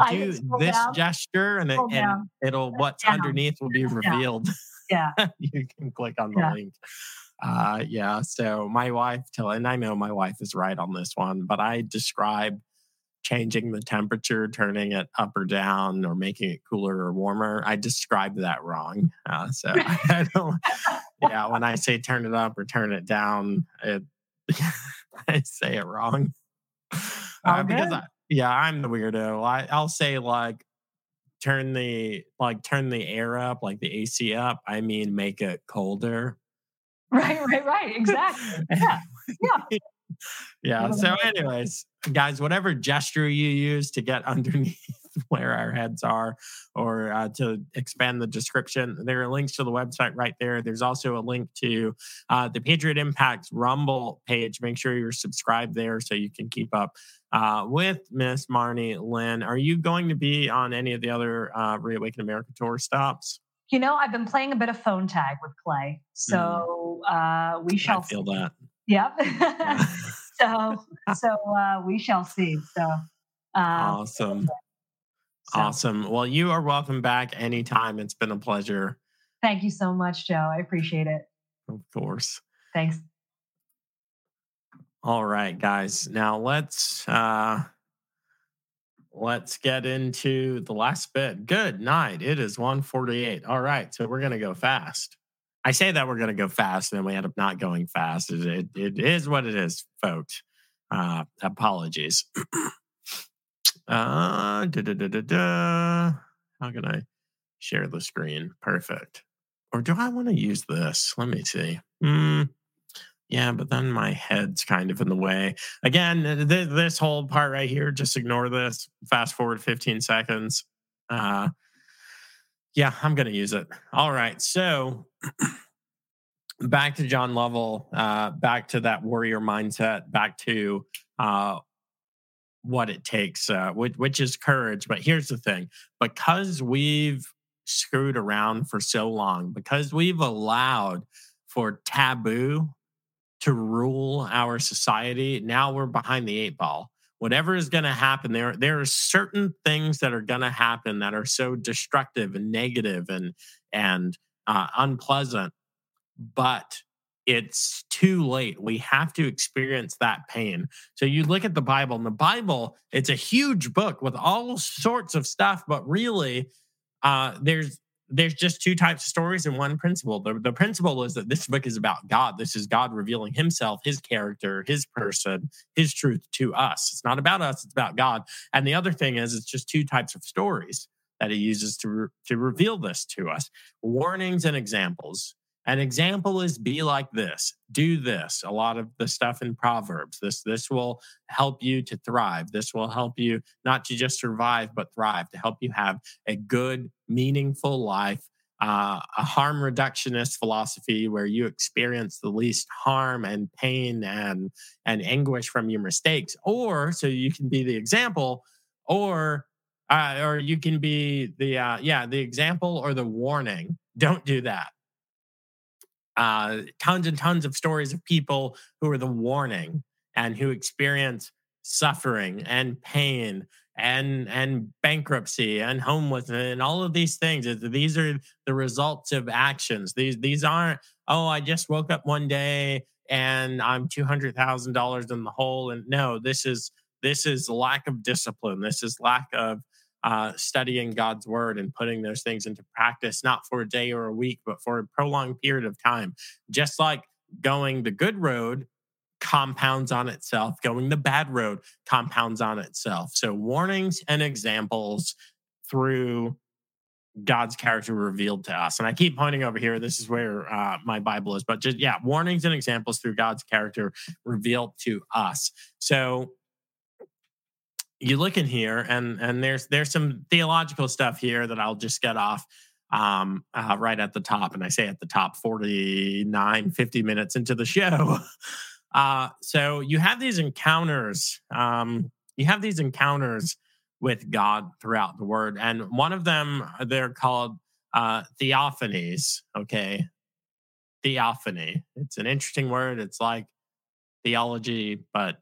Do scroll this down. gesture, and, it, and it'll what's down. underneath will be revealed. Yeah, you can click on the yeah. link. Uh, yeah. So my wife, till and I know my wife is right on this one, but I describe changing the temperature, turning it up or down, or making it cooler or warmer. I described that wrong. Uh, so I don't, yeah, when I say turn it up or turn it down, it, I say it wrong. Uh, because I, yeah, I'm the weirdo. I, I'll say like turn the like turn the air up, like the AC up. I mean make it colder. Right, right, right. Exactly. Yeah. Yeah. yeah. So, anyways, guys, whatever gesture you use to get underneath where our heads are or uh, to expand the description, there are links to the website right there. There's also a link to uh, the Patriot Impact Rumble page. Make sure you're subscribed there so you can keep up uh, with Miss Marnie Lynn. Are you going to be on any of the other uh, Reawaken America tour stops? You know, I've been playing a bit of phone tag with Clay, so mm. we shall I feel see. that. Yep. so so uh, we shall see. So um, awesome. So. Awesome. Well, you are welcome back anytime. It's been a pleasure. Thank you so much, Joe. I appreciate it. Of course. Thanks. All right, guys. Now let's uh let's get into the last bit. Good night. It is 148. All right. So we're gonna go fast. I say that we're going to go fast, and then we end up not going fast. It, it, it is what it is, folks. Uh, apologies. uh. How can I share the screen? Perfect. Or do I want to use this? Let me see. Hmm. Yeah, but then my head's kind of in the way. Again, th- this whole part right here, just ignore this. Fast forward 15 seconds. Uh, yeah, I'm going to use it. All right. So back to John Lovell, uh, back to that warrior mindset, back to uh, what it takes, uh, which, which is courage. But here's the thing because we've screwed around for so long, because we've allowed for taboo to rule our society, now we're behind the eight ball. Whatever is going to happen, there there are certain things that are going to happen that are so destructive and negative and and uh, unpleasant, but it's too late. We have to experience that pain. So you look at the Bible, and the Bible, it's a huge book with all sorts of stuff, but really, uh, there's there's just two types of stories and one principle. The, the principle is that this book is about God. This is God revealing himself, his character, his person, his truth to us. It's not about us, it's about God. And the other thing is, it's just two types of stories that he uses to, re- to reveal this to us warnings and examples. An example is be like this, do this. A lot of the stuff in Proverbs. This this will help you to thrive. This will help you not to just survive but thrive, to help you have a good, meaningful life. Uh, a harm reductionist philosophy where you experience the least harm and pain and and anguish from your mistakes, or so you can be the example, or uh, or you can be the uh, yeah the example or the warning. Don't do that uh, tons and tons of stories of people who are the warning and who experience suffering and pain and and bankruptcy and homelessness and all of these things. These are the results of actions. These these aren't oh i just woke up one day and i'm $200000 in the hole. And no this is this is lack of discipline. This is lack of uh, studying God's word and putting those things into practice, not for a day or a week, but for a prolonged period of time. Just like going the good road compounds on itself, going the bad road compounds on itself. So, warnings and examples through God's character revealed to us. And I keep pointing over here. This is where uh, my Bible is, but just, yeah, warnings and examples through God's character revealed to us. So, you look in here and and there's there's some theological stuff here that I'll just get off um, uh, right at the top. And I say at the top 49, 50 minutes into the show. Uh, so you have these encounters. Um, you have these encounters with God throughout the word. And one of them, they're called uh, theophanies. Okay. Theophany. It's an interesting word. It's like theology, but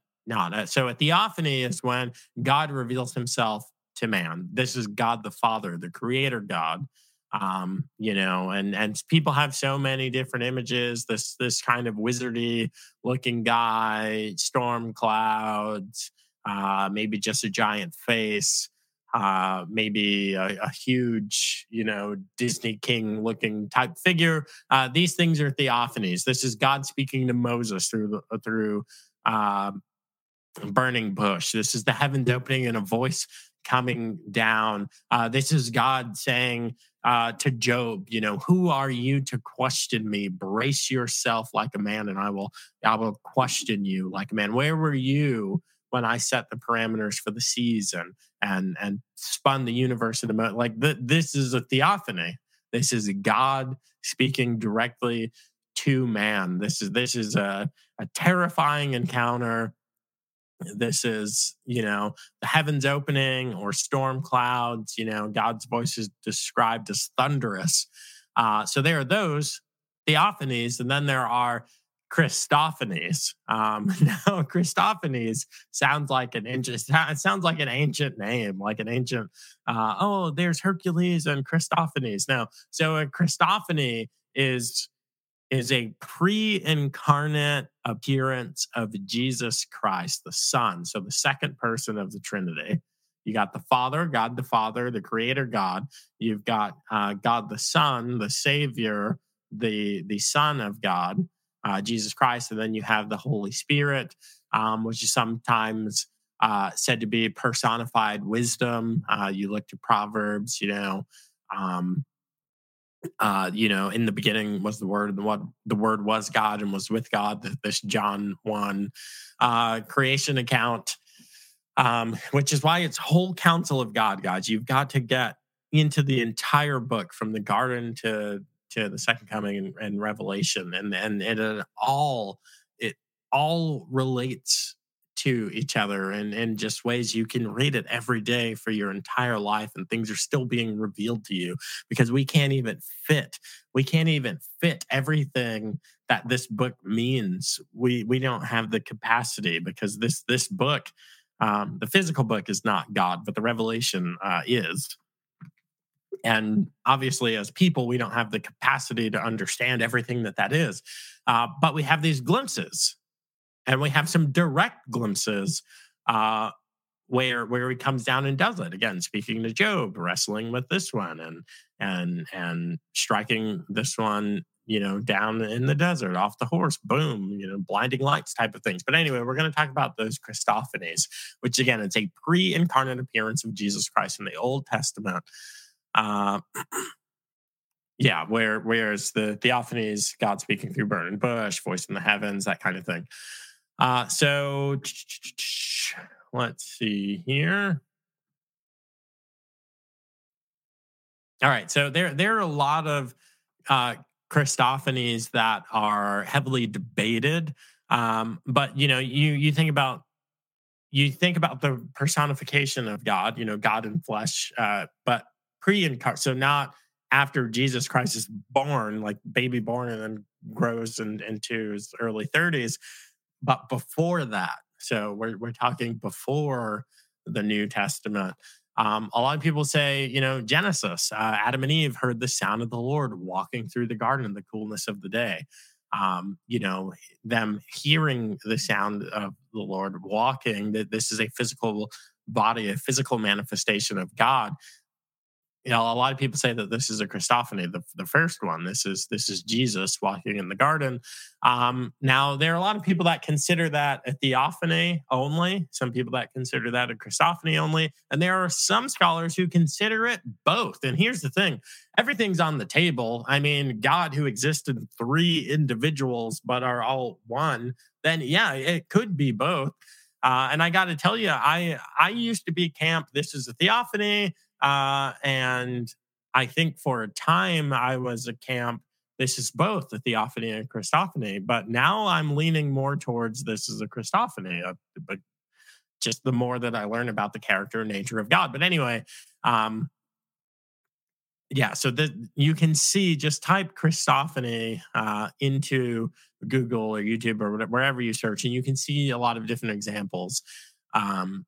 so a theophany is when God reveals himself to man. This is God the Father, the creator God. Um, you know, and and people have so many different images, this this kind of wizardy looking guy, storm clouds, uh, maybe just a giant face, uh, maybe a, a, huge, you know, Disney king looking type figure. Uh, these things are theophanies. This is God speaking to Moses through through um, burning bush. This is the heavens opening and a voice coming down. Uh, this is God saying uh, to Job, you know, who are you to question me? Brace yourself like a man, and I will, I will question you like a man. Where were you when I set the parameters for the season and and spun the universe in the moon? Like th- this is a theophany. This is God speaking directly to man. This is this is a, a terrifying encounter this is you know the heavens opening or storm clouds you know god's voice is described as thunderous. Uh, so there are those theophanies and then there are christophanies. Um, now christophanies sounds like an ancient it sounds like an ancient name like an ancient uh, oh there's hercules and christophanies. Now so a christophany is is a pre incarnate appearance of Jesus Christ, the Son. So, the second person of the Trinity. You got the Father, God the Father, the Creator God. You've got uh, God the Son, the Savior, the the Son of God. uh, Jesus Christ, and then you have the Holy Spirit, um, which is sometimes uh, said to be personified wisdom. Uh, you look to Proverbs, you know. Um, uh, you know, in the beginning was the word, and what the word was God and was with God. This John one uh, creation account, um, which is why it's whole counsel of God, guys. You've got to get into the entire book from the garden to to the second coming and, and revelation and and it all it all relates to each other and in just ways you can read it every day for your entire life and things are still being revealed to you because we can't even fit we can't even fit everything that this book means. We we don't have the capacity because this this book um, the physical book is not god but the revelation uh, is. And obviously as people we don't have the capacity to understand everything that that is uh, but we have these glimpses and we have some direct glimpses uh, where where he comes down and does it. Again speaking to job wrestling with this one and and and striking this one you know down in the desert off the horse boom you know blinding lights type of things. But anyway we're going to talk about those christophanies which again it's a pre-incarnate appearance of jesus christ in the old testament. Uh, yeah, where whereas the theophanies, God speaking through burning bush, voice in the heavens, that kind of thing. Uh, so let's see here. All right, so there there are a lot of uh, Christophanies that are heavily debated, um, but you know, you you think about you think about the personification of God, you know, God in flesh, uh, but pre-incarnate. So not after Jesus Christ is born, like baby born and then grows and into his early 30s, but before that. So we're we're talking before the New Testament. Um, a lot of people say, you know, Genesis, uh, Adam and Eve heard the sound of the Lord walking through the garden in the coolness of the day. Um, you know, them hearing the sound of the Lord walking, that this is a physical body, a physical manifestation of God you know, a lot of people say that this is a Christophany, the, the first one. This is this is Jesus walking in the garden. Um, now, there are a lot of people that consider that a theophany only. Some people that consider that a Christophany only, and there are some scholars who consider it both. And here's the thing: everything's on the table. I mean, God, who existed three individuals but are all one, then yeah, it could be both. Uh, and I got to tell you, I I used to be camp. This is a theophany uh, and I think for a time I was a camp. This is both the theophany and Christophany, but now I'm leaning more towards this is a Christophany. Uh, but just the more that I learn about the character and nature of God. But anyway, um, yeah, so that you can see just type Christophany uh, into Google or YouTube or whatever, wherever you search, and you can see a lot of different examples um,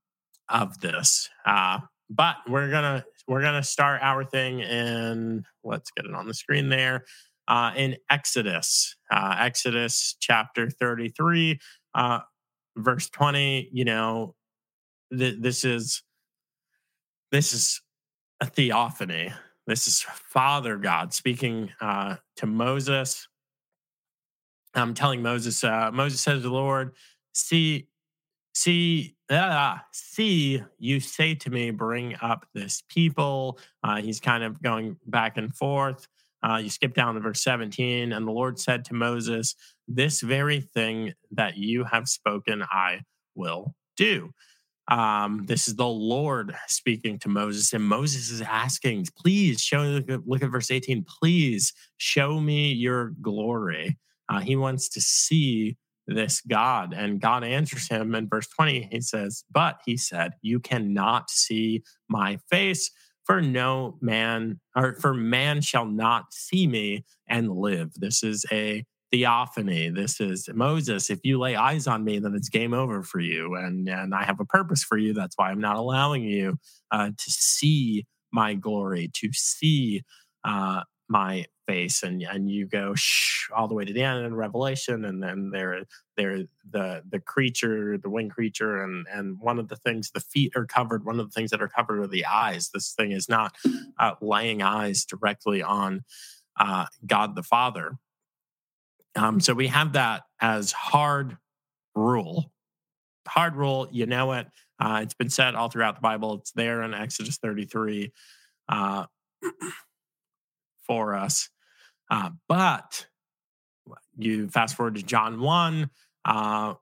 of this. Uh, but we're gonna we're gonna start our thing in let's get it on the screen there uh, in Exodus, uh, Exodus chapter thirty three, uh, verse twenty. You know, th- this is this is a theophany. This is Father God speaking uh, to Moses. I'm telling Moses. Uh, Moses says to the Lord, "See, see ah, see you say to me bring up this people uh, he's kind of going back and forth uh, you skip down to verse 17 and the lord said to moses this very thing that you have spoken i will do um, this is the lord speaking to moses and moses is asking please show look at, look at verse 18 please show me your glory. Uh, he wants to see this God. And God answers him in verse 20. He says, But he said, You cannot see my face, for no man, or for man shall not see me and live. This is a theophany. This is Moses. If you lay eyes on me, then it's game over for you. And, and I have a purpose for you. That's why I'm not allowing you uh, to see my glory, to see uh, my face and and you go shh, all the way to the end in Revelation, and then there there the the creature, the winged creature, and and one of the things the feet are covered. One of the things that are covered are the eyes. This thing is not uh, laying eyes directly on uh, God the Father. Um, so we have that as hard rule. Hard rule, you know it. Uh, it's been said all throughout the Bible. It's there in Exodus 33 uh, for us. Uh, but you fast forward to John 1, uh,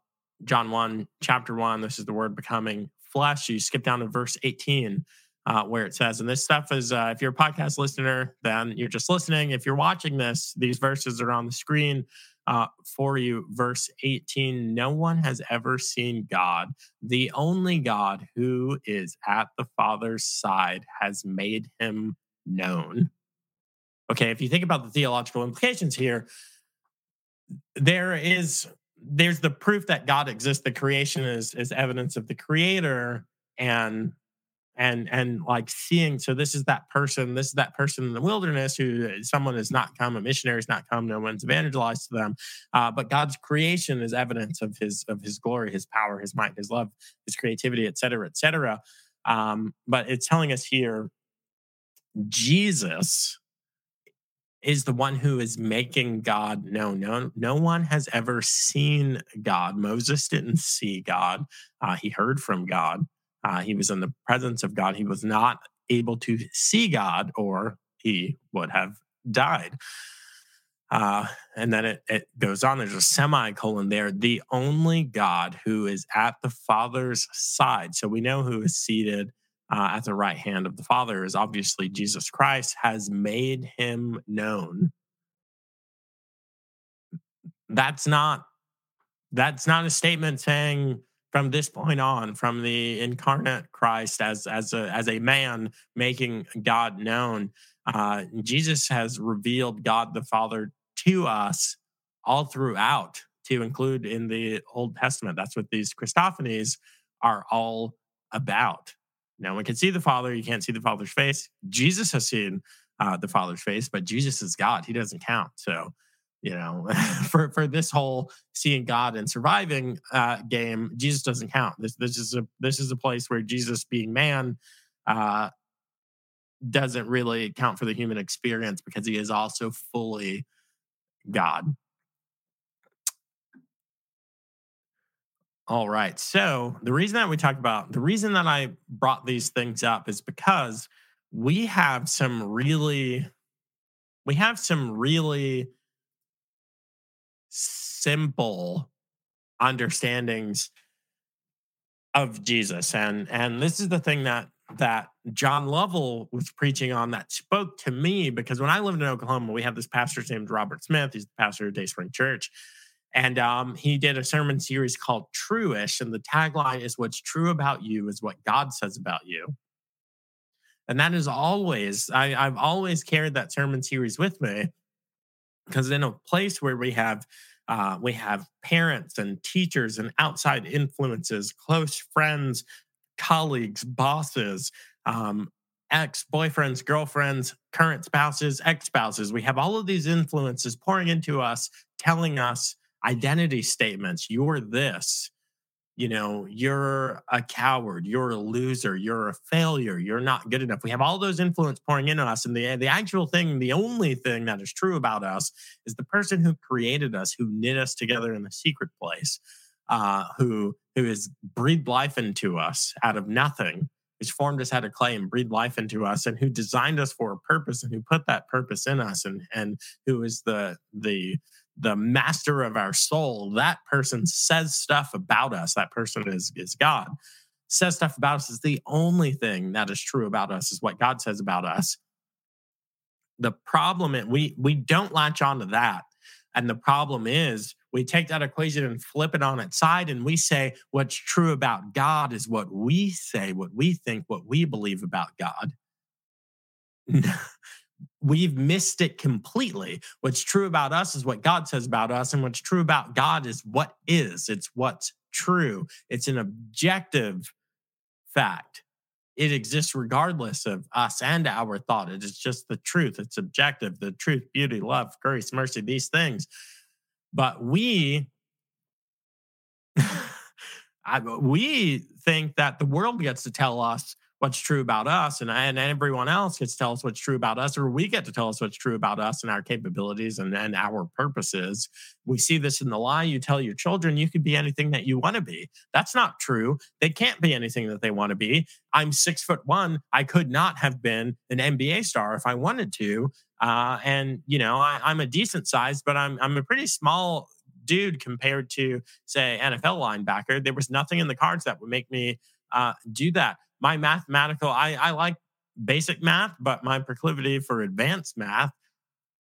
John 1, chapter 1, this is the word becoming flesh. You skip down to verse 18. Uh, where it says, and this stuff is, uh, if you're a podcast listener, then you're just listening. If you're watching this, these verses are on the screen uh, for you. Verse 18 No one has ever seen God. The only God who is at the Father's side has made him known. Okay, if you think about the theological implications here, there is there's the proof that God exists. The creation is is evidence of the creator and and and like seeing so this is that person this is that person in the wilderness who someone has not come a missionary has not come no one's evangelized to them uh, but god's creation is evidence of his of his glory his power his might his love his creativity et cetera et cetera um, but it's telling us here jesus is the one who is making God known. No, no one has ever seen God. Moses didn't see God. Uh, he heard from God. Uh, he was in the presence of God. He was not able to see God, or he would have died. Uh, and then it, it goes on. There's a semicolon there. The only God who is at the Father's side. So we know who is seated uh, at the right hand of the Father is obviously Jesus Christ, has made him known. That's not that's not a statement saying from this point on, from the incarnate Christ as as a as a man making God known. Uh, Jesus has revealed God the Father to us all throughout, to include in the Old Testament. That's what these Christophanies are all about. No one can see the Father. You can't see the Father's face. Jesus has seen uh, the Father's face, but Jesus is God. He doesn't count. So, you know, for for this whole seeing God and surviving uh, game, Jesus doesn't count. This this is a this is a place where Jesus being man uh, doesn't really count for the human experience because he is also fully God. All right. So the reason that we talked about the reason that I brought these things up is because we have some really we have some really simple understandings of Jesus and and this is the thing that that John Lovell was preaching on that spoke to me because when I lived in Oklahoma we have this pastor named Robert Smith he's the pastor of Day Spring Church and um, he did a sermon series called Truish. And the tagline is What's true about you is what God says about you. And that is always, I, I've always carried that sermon series with me because in a place where we have uh, we have parents and teachers and outside influences, close friends, colleagues, bosses, um, ex boyfriends, girlfriends, current spouses, ex spouses. We have all of these influences pouring into us, telling us identity statements. You're this. You know, you're a coward, you're a loser, you're a failure, you're not good enough. We have all those influence pouring into us. And the, the actual thing, the only thing that is true about us is the person who created us, who knit us together in the secret place, uh, who who has breathed life into us out of nothing, who's formed us out of clay and breathed life into us, and who designed us for a purpose and who put that purpose in us, and and who is the the the master of our soul, that person says stuff about us. That person is, is God. Says stuff about us is the only thing that is true about us, is what God says about us. The problem is we we don't latch onto that. And the problem is we take that equation and flip it on its side and we say what's true about God is what we say, what we think, what we believe about God we've missed it completely. What's true about us is what God says about us, and what's true about God is what is. It's what's true. It's an objective fact. It exists regardless of us and our thought. It is just the truth. It's objective the truth, beauty, love, grace, mercy, these things. But we, I, we think that the world gets to tell us what's true about us and, and everyone else gets to tell us what's true about us or we get to tell us what's true about us and our capabilities and, and our purposes. We see this in the lie. You tell your children you could be anything that you want to be. That's not true. They can't be anything that they want to be. I'm six foot one. I could not have been an nba star if i wanted to. Uh, and you know I, i'm a decent size but i'm, I'm a pretty small dude compared to say nfl linebacker. There was nothing in the cards that would make me uh, do that my mathematical, I, I like basic math, but my proclivity for advanced math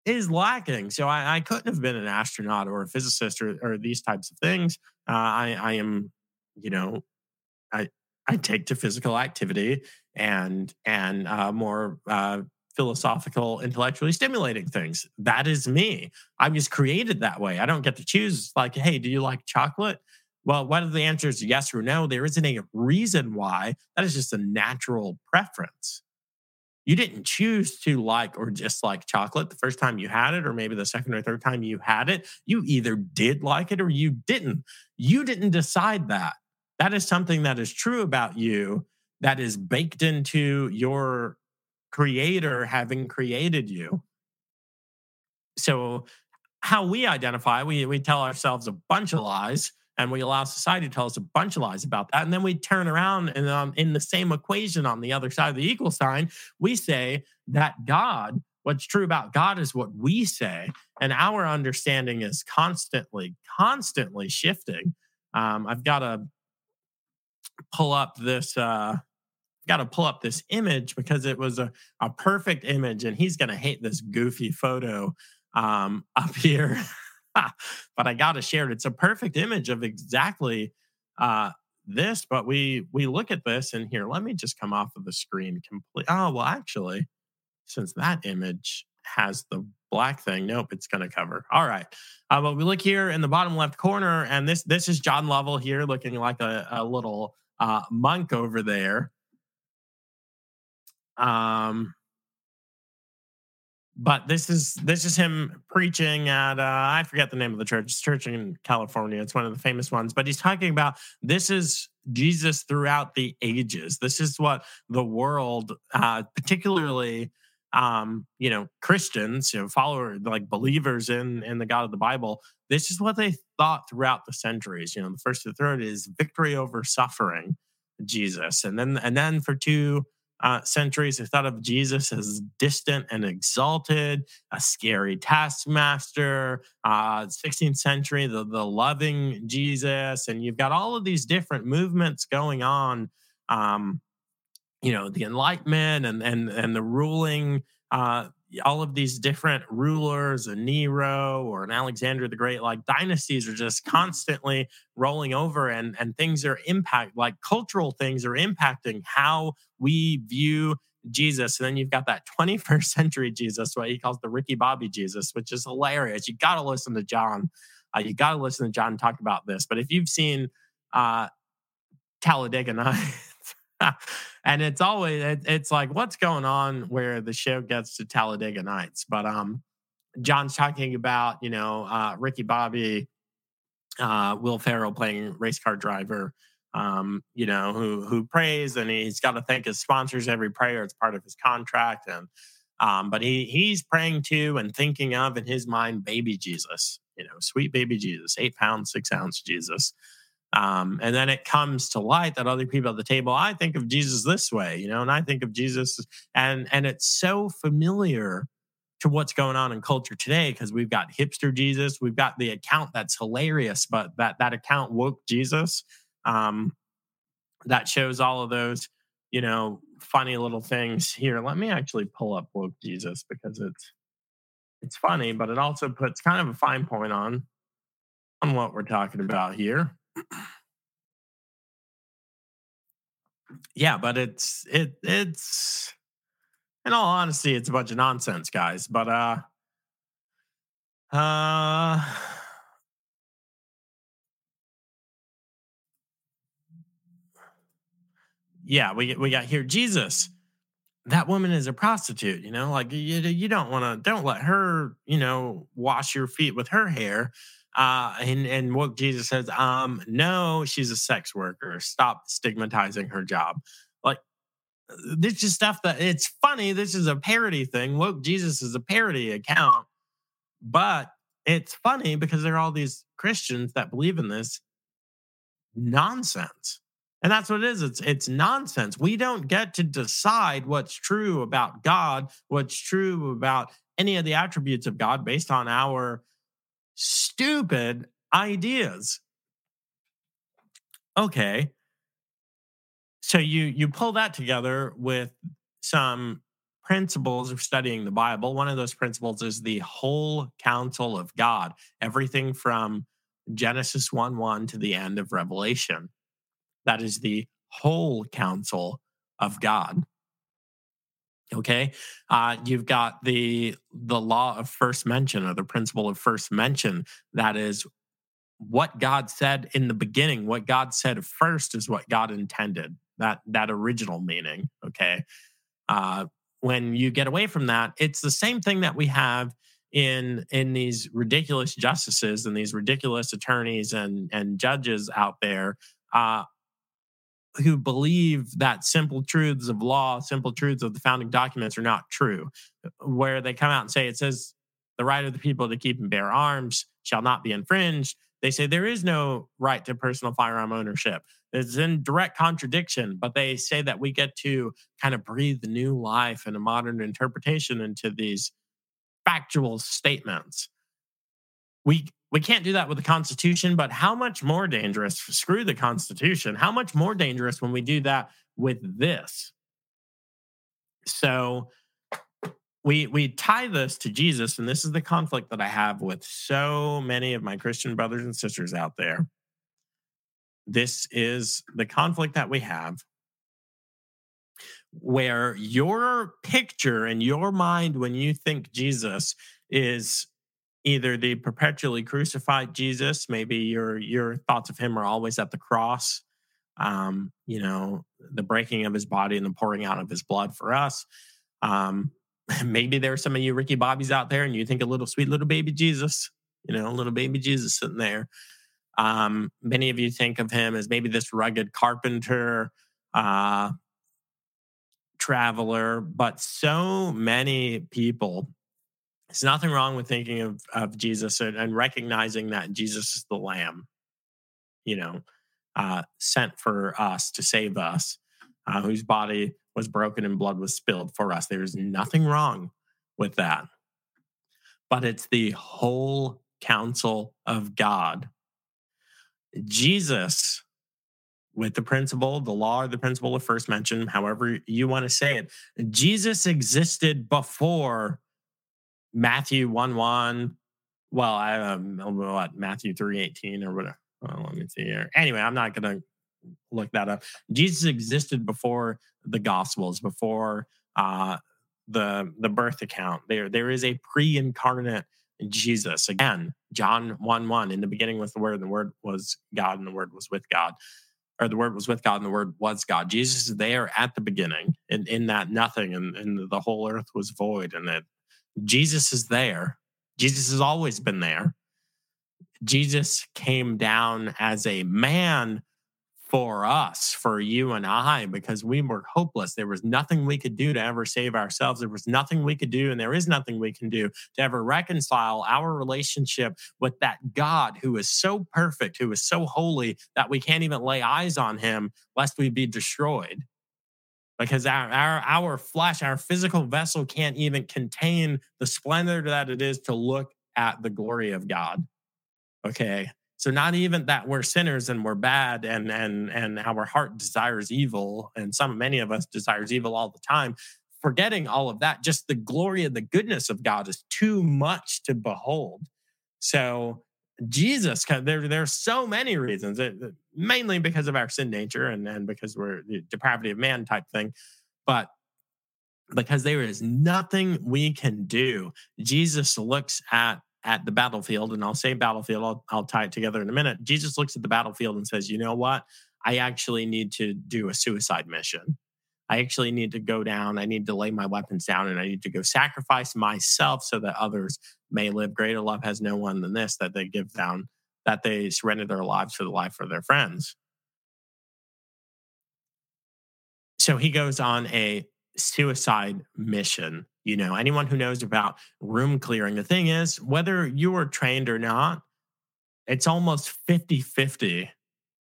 is lacking. So I, I couldn't have been an astronaut or a physicist or, or these types of things. Uh, I, I am, you know, I I take to physical activity and and uh, more uh, philosophical, intellectually stimulating things. That is me. I'm just created that way. I don't get to choose. Like, hey, do you like chocolate? Well, whether the answer is yes or no, there isn't a reason why. That is just a natural preference. You didn't choose to like or dislike chocolate the first time you had it, or maybe the second or third time you had it. You either did like it or you didn't. You didn't decide that. That is something that is true about you, that is baked into your creator having created you. So, how we identify, we, we tell ourselves a bunch of lies and we allow society to tell us a bunch of lies about that. And then we turn around and um, in the same equation on the other side of the equal sign, we say that God, what's true about God is what we say. And our understanding is constantly, constantly shifting. Um, I've got to pull up this. Uh, got to pull up this image because it was a, a perfect image and he's going to hate this goofy photo um, up here but I got to share it. It's a perfect image of exactly uh, this. But we we look at this and here, let me just come off of the screen complete. Oh well, actually, since that image has the black thing, nope, it's going to cover. All right, uh, but we look here in the bottom left corner, and this this is John Lovell here, looking like a, a little uh, monk over there. Um, but this is this is him preaching at uh, I forget the name of the church. It's church in California. It's one of the famous ones. But he's talking about this is Jesus throughout the ages. This is what the world, uh, particularly um, you know Christians, you know followers like believers in in the God of the Bible. This is what they thought throughout the centuries. You know, the first to third is victory over suffering, Jesus, and then and then for two uh, centuries, they thought of Jesus as distant and exalted, a scary taskmaster. Uh, 16th century, the, the loving Jesus. And you've got all of these different movements going on. Um, you know, the Enlightenment and and and the ruling uh, all of these different rulers, a Nero or an Alexander the Great, like dynasties are just constantly rolling over and, and things are impact like cultural things are impacting how we view Jesus. And then you've got that 21st century Jesus, what he calls the Ricky Bobby Jesus, which is hilarious. You got to listen to John. Uh, you got to listen to John talk about this. But if you've seen uh, Talladega Nights, and it's always it, it's like what's going on where the show gets to Talladega Nights. But um, John's talking about you know uh, Ricky Bobby, uh, Will Ferrell playing race car driver. Um, you know who who prays and he's got to thank his sponsors every prayer. It's part of his contract and. Um, but he he's praying to and thinking of in his mind baby Jesus, you know, sweet baby Jesus, eight pounds, six ounce Jesus. Um, and then it comes to light that other people at the table, I think of Jesus this way, you know, and I think of Jesus, and and it's so familiar to what's going on in culture today because we've got hipster Jesus, we've got the account that's hilarious, but that that account woke Jesus, um, that shows all of those, you know, funny little things. Here, let me actually pull up woke Jesus because it's it's funny, but it also puts kind of a fine point on on what we're talking about here yeah, but it's it it's in all honesty, it's a bunch of nonsense, guys. But uh uh yeah, we we got here Jesus. That woman is a prostitute, you know, like you, you don't want to don't let her, you know, wash your feet with her hair. Uh, and and what Jesus says, um, no, she's a sex worker. Stop stigmatizing her job. Like this is stuff that it's funny. This is a parody thing. Woke Jesus is a parody account, but it's funny because there are all these Christians that believe in this nonsense. And that's what it is. It's it's nonsense. We don't get to decide what's true about God, what's true about any of the attributes of God based on our stupid ideas. Okay. So you you pull that together with some principles of studying the Bible. One of those principles is the whole counsel of God, everything from Genesis 1 1 to the end of Revelation. That is the whole counsel of God. Okay, uh, you've got the the law of first mention or the principle of first mention. That is what God said in the beginning. What God said first is what God intended. That that original meaning. Okay, uh, when you get away from that, it's the same thing that we have in in these ridiculous justices and these ridiculous attorneys and and judges out there. Uh, who believe that simple truths of law, simple truths of the founding documents are not true, where they come out and say it says the right of the people to keep and bear arms shall not be infringed. They say there is no right to personal firearm ownership. It's in direct contradiction, but they say that we get to kind of breathe new life and a modern interpretation into these factual statements. We we can't do that with the Constitution, but how much more dangerous? Screw the Constitution. How much more dangerous when we do that with this? So we we tie this to Jesus, and this is the conflict that I have with so many of my Christian brothers and sisters out there. This is the conflict that we have where your picture in your mind when you think Jesus is either the perpetually crucified Jesus, maybe your your thoughts of him are always at the cross, um, you know, the breaking of his body and the pouring out of his blood for us. Um, maybe there are some of you Ricky Bobbies out there, and you think a little sweet little baby Jesus, you know, little baby Jesus sitting there. Um, many of you think of him as maybe this rugged carpenter, uh, traveler, but so many people there's nothing wrong with thinking of, of Jesus and, and recognizing that Jesus is the Lamb, you know, uh, sent for us to save us, uh, whose body was broken and blood was spilled for us. There's nothing wrong with that. But it's the whole counsel of God. Jesus, with the principle, the law or the principle of first mention, however you want to say it, Jesus existed before Matthew 1 1. Well, I um what Matthew 3 18 or whatever. Well, let me see here. Anyway, I'm not gonna look that up. Jesus existed before the gospels, before uh the the birth account. There there is a pre-incarnate Jesus. Again, John 1 1. In the beginning was the word, and the word was God, and the word was with God. Or the word was with God, and the word was God. Jesus is there at the beginning, in, in that nothing, and, and the whole earth was void, and it Jesus is there. Jesus has always been there. Jesus came down as a man for us, for you and I, because we were hopeless. There was nothing we could do to ever save ourselves. There was nothing we could do, and there is nothing we can do to ever reconcile our relationship with that God who is so perfect, who is so holy that we can't even lay eyes on him lest we be destroyed because our, our our flesh our physical vessel can't even contain the splendor that it is to look at the glory of god. Okay so not even that we're sinners and we're bad and and and our heart desires evil and some many of us desires evil all the time. Forgetting all of that just the glory and the goodness of god is too much to behold. So Jesus, there there's so many reasons, it, mainly because of our sin nature and, and because we're the depravity of man type thing, but because there is nothing we can do. Jesus looks at at the battlefield, and I'll say battlefield, I'll, I'll tie it together in a minute. Jesus looks at the battlefield and says, you know what? I actually need to do a suicide mission. I actually need to go down. I need to lay my weapons down and I need to go sacrifice myself so that others may live. Greater love has no one than this that they give down, that they surrender their lives for the life of their friends. so he goes on a suicide mission. You know, anyone who knows about room clearing, the thing is, whether you were trained or not, it's almost 50 50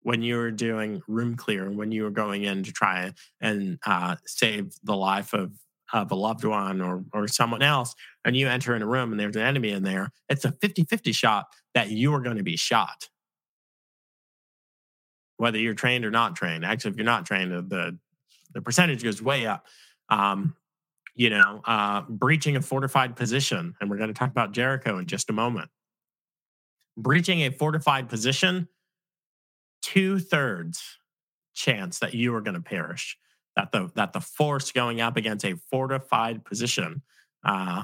when you were doing room clearing, when you were going in to try and uh, save the life of, of a loved one or, or someone else, and you enter in a room and there's an enemy in there, it's a 50 50 shot that you are going to be shot. Whether you're trained or not trained. Actually, if you're not trained, the, the percentage goes way up. Um, you know, uh, breaching a fortified position. And we're going to talk about Jericho in just a moment. Breaching a fortified position two thirds chance that you are going to perish. That the that the force going up against a fortified position. Uh,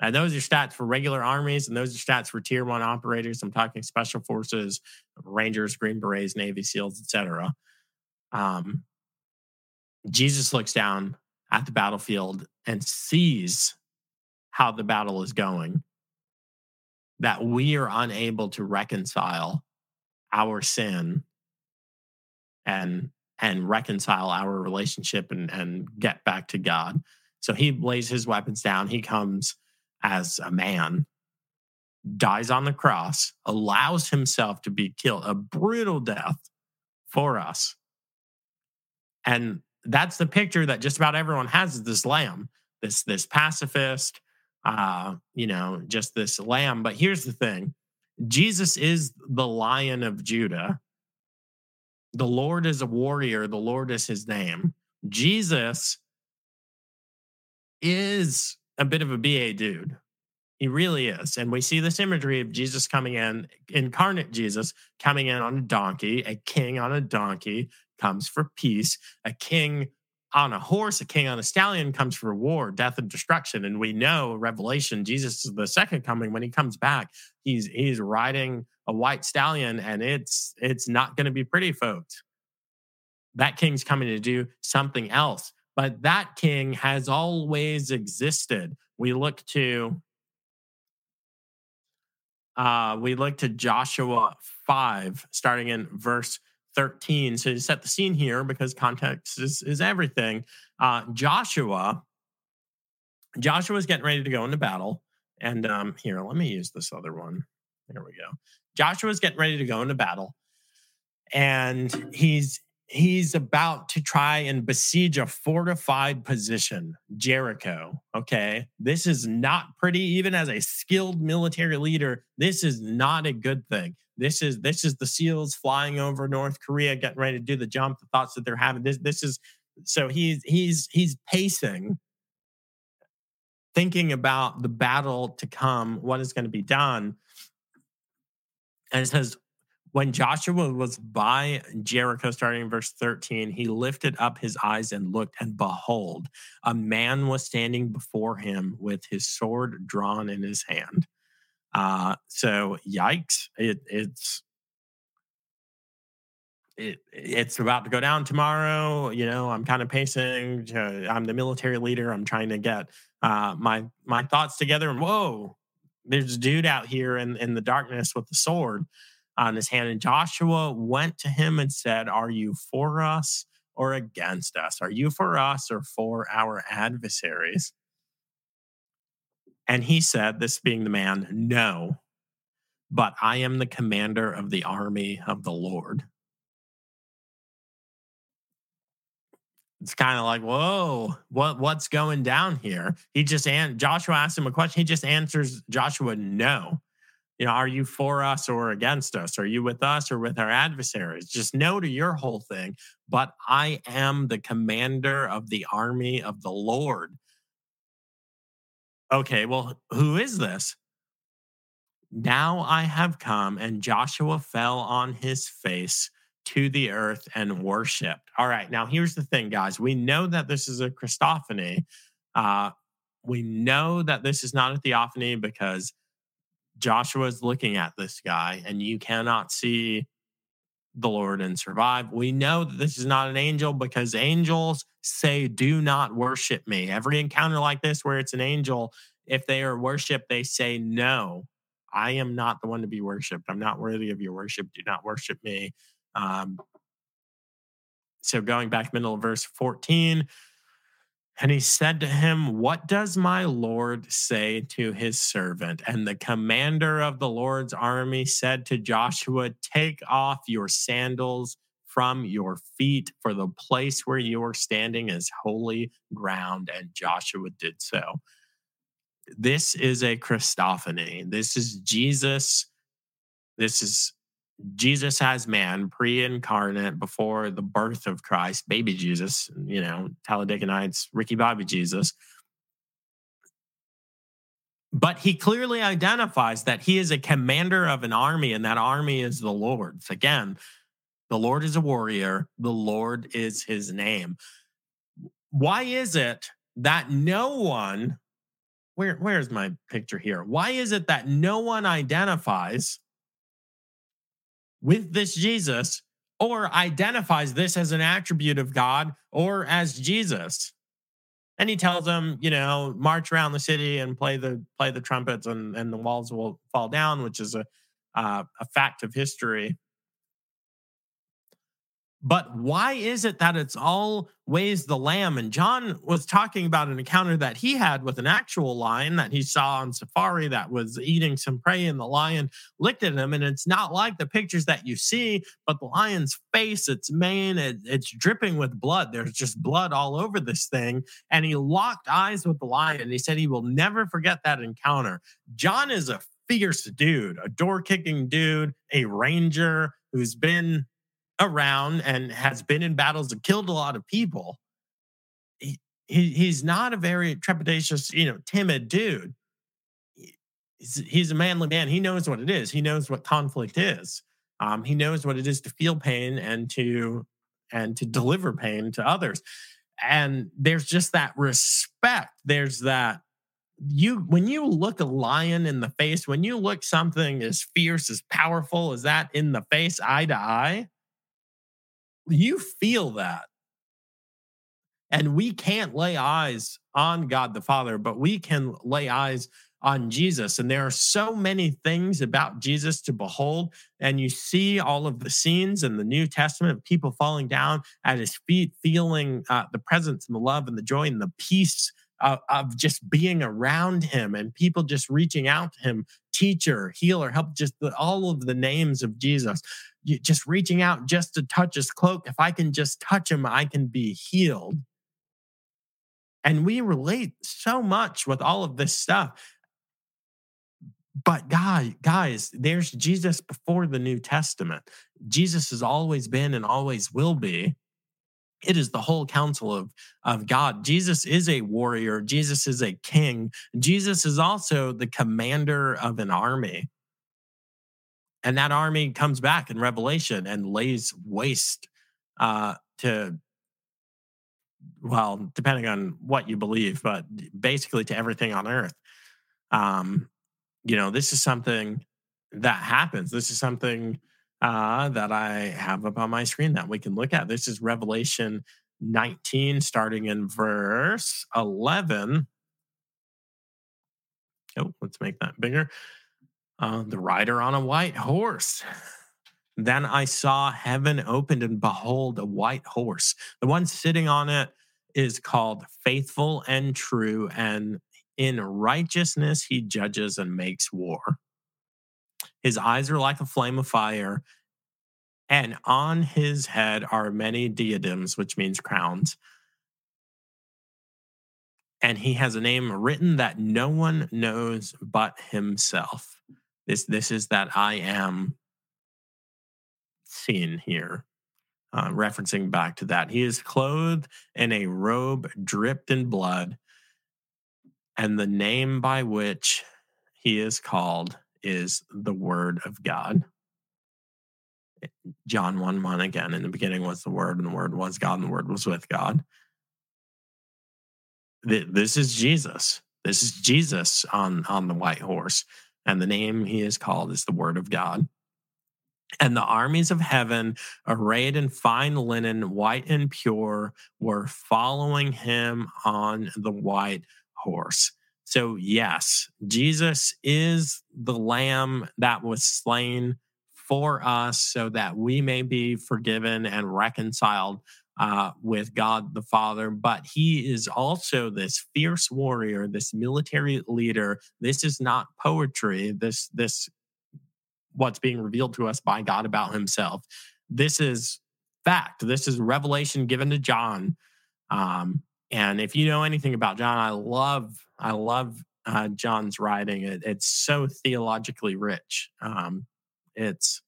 and those are stats for regular armies, and those are stats for tier one operators. I'm talking special forces, Rangers, Green Berets, Navy SEALs, etc. Um, Jesus looks down at the battlefield and sees how the battle is going. That we are unable to reconcile our sin and and reconcile our relationship and and get back to God. So he lays his weapons down. He comes as a man, dies on the cross, allows himself to be killed, a brutal death for us. And that's the picture that just about everyone has is this lamb, this this pacifist, uh, you know, just this lamb. But here's the thing Jesus is the lion of Judah. The Lord is a warrior, the Lord is his name. Jesus is a bit of a BA dude. He really is. And we see this imagery of Jesus coming in, incarnate Jesus coming in on a donkey, a king on a donkey comes for peace, a king on a horse, a king on a stallion comes for war, death, and destruction. And we know Revelation, Jesus is the second coming. When he comes back, he's he's riding a white stallion, and it's it's not going to be pretty, folks. That king's coming to do something else. But that king has always existed. We look to uh, we look to Joshua 5, starting in verse 13. So you set the scene here, because context is, is everything, uh, Joshua, Joshua is getting ready to go into battle. And um, here, let me use this other one. There we go. Joshua's getting ready to go into battle. And he's he's about to try and besiege a fortified position, Jericho. Okay. This is not pretty, even as a skilled military leader. This is not a good thing. This is this is the SEALs flying over North Korea, getting ready to do the jump. The thoughts that they're having. This this is so he's he's he's pacing, thinking about the battle to come, what is going to be done. And it says, when Joshua was by Jericho, starting in verse 13, he lifted up his eyes and looked, and behold, a man was standing before him with his sword drawn in his hand. Uh, so yikes! It, it's it, it's about to go down tomorrow. You know, I'm kind of pacing. I'm the military leader. I'm trying to get uh, my my thoughts together. And whoa, there's a dude out here in in the darkness with the sword on his hand. And Joshua went to him and said, "Are you for us or against us? Are you for us or for our adversaries?" And he said, this being the man, no, but I am the commander of the army of the Lord. It's kind of like, whoa, what what's going down here? He just and Joshua asked him a question. He just answers Joshua, no. You know, are you for us or against us? Are you with us or with our adversaries? Just no to your whole thing. But I am the commander of the army of the Lord okay, well, who is this? Now I have come, and Joshua fell on his face to the earth and worshiped. All right, now here's the thing, guys. We know that this is a Christophany. Uh, we know that this is not a theophany because Joshua is looking at this guy, and you cannot see the Lord and survive. We know that this is not an angel because angels say, Do not worship me. Every encounter like this, where it's an angel, if they are worshiped, they say, No, I am not the one to be worshiped. I'm not worthy of your worship. Do not worship me. Um, so going back middle of verse 14, and he said to him, What does my Lord say to his servant? And the commander of the Lord's army said to Joshua, Take off your sandals from your feet, for the place where you are standing is holy ground. And Joshua did so. This is a Christophany. This is Jesus. This is Jesus as man, pre incarnate, before the birth of Christ, baby Jesus, you know, Talladega Nights, Ricky Bobby Jesus. But he clearly identifies that he is a commander of an army, and that army is the Lord's. Again, the Lord is a warrior, the Lord is his name. Why is it that no one, where, where's my picture here? Why is it that no one identifies with this Jesus or identifies this as an attribute of God or as Jesus. And he tells them, you know, march around the city and play the play the trumpets and, and the walls will fall down, which is a uh, a fact of history. But why is it that it's always the lamb? And John was talking about an encounter that he had with an actual lion that he saw on safari that was eating some prey, and the lion licked at him. And it's not like the pictures that you see, but the lion's face, its mane, it, it's dripping with blood. There's just blood all over this thing. And he locked eyes with the lion. He said he will never forget that encounter. John is a fierce dude, a door kicking dude, a ranger who's been around and has been in battles and killed a lot of people. He, he he's not a very trepidatious, you know, timid dude. He's, he's a manly man. He knows what it is. He knows what conflict is. Um, he knows what it is to feel pain and to and to deliver pain to others. And there's just that respect. There's that you when you look a lion in the face, when you look something as fierce, as powerful as that in the face, eye to eye, you feel that. And we can't lay eyes on God the Father, but we can lay eyes on Jesus. And there are so many things about Jesus to behold. And you see all of the scenes in the New Testament of people falling down at his feet, feeling uh, the presence and the love and the joy and the peace of, just being around him and people just reaching out to him, teacher, healer, help, just the, all of the names of Jesus just reaching out just to touch his cloak. If I can just touch him, I can be healed. And we relate so much with all of this stuff. But God, guys, there's Jesus before the New Testament. Jesus has always been and always will be. It is the whole counsel of, of God. Jesus is a warrior. Jesus is a king. Jesus is also the commander of an army. And that army comes back in Revelation and lays waste uh, to, well, depending on what you believe, but basically to everything on earth. Um, you know, this is something that happens. This is something uh, that I have up on my screen that we can look at. This is Revelation 19, starting in verse 11. Oh, let's make that bigger uh, the rider on a white horse. Then I saw heaven opened, and behold, a white horse. The one sitting on it is called Faithful and True, and in righteousness he judges and makes war. His eyes are like a flame of fire, and on his head are many diadems, which means crowns. And he has a name written that no one knows but himself. This this is that I am scene here. Uh, referencing back to that. He is clothed in a robe dripped in blood, and the name by which he is called is the Word of God. Eh, John 1 1 again. In the beginning was the Word, and the Word was God, and the Word was with God. This is Jesus. This is Jesus on, on the white horse and the name he is called is the Word of God. And the armies of heaven, arrayed in fine linen, white and pure, were following him on the white horse. So, yes, Jesus is the lamb that was slain for us so that we may be forgiven and reconciled uh, with God the Father, but he is also this fierce warrior, this military leader. This is not poetry. This this what's being revealed to us by God about Himself. This is fact. This is revelation given to John. Um, and if you know anything about John, I love I love uh, John's writing. It, it's so theologically rich. Um, it's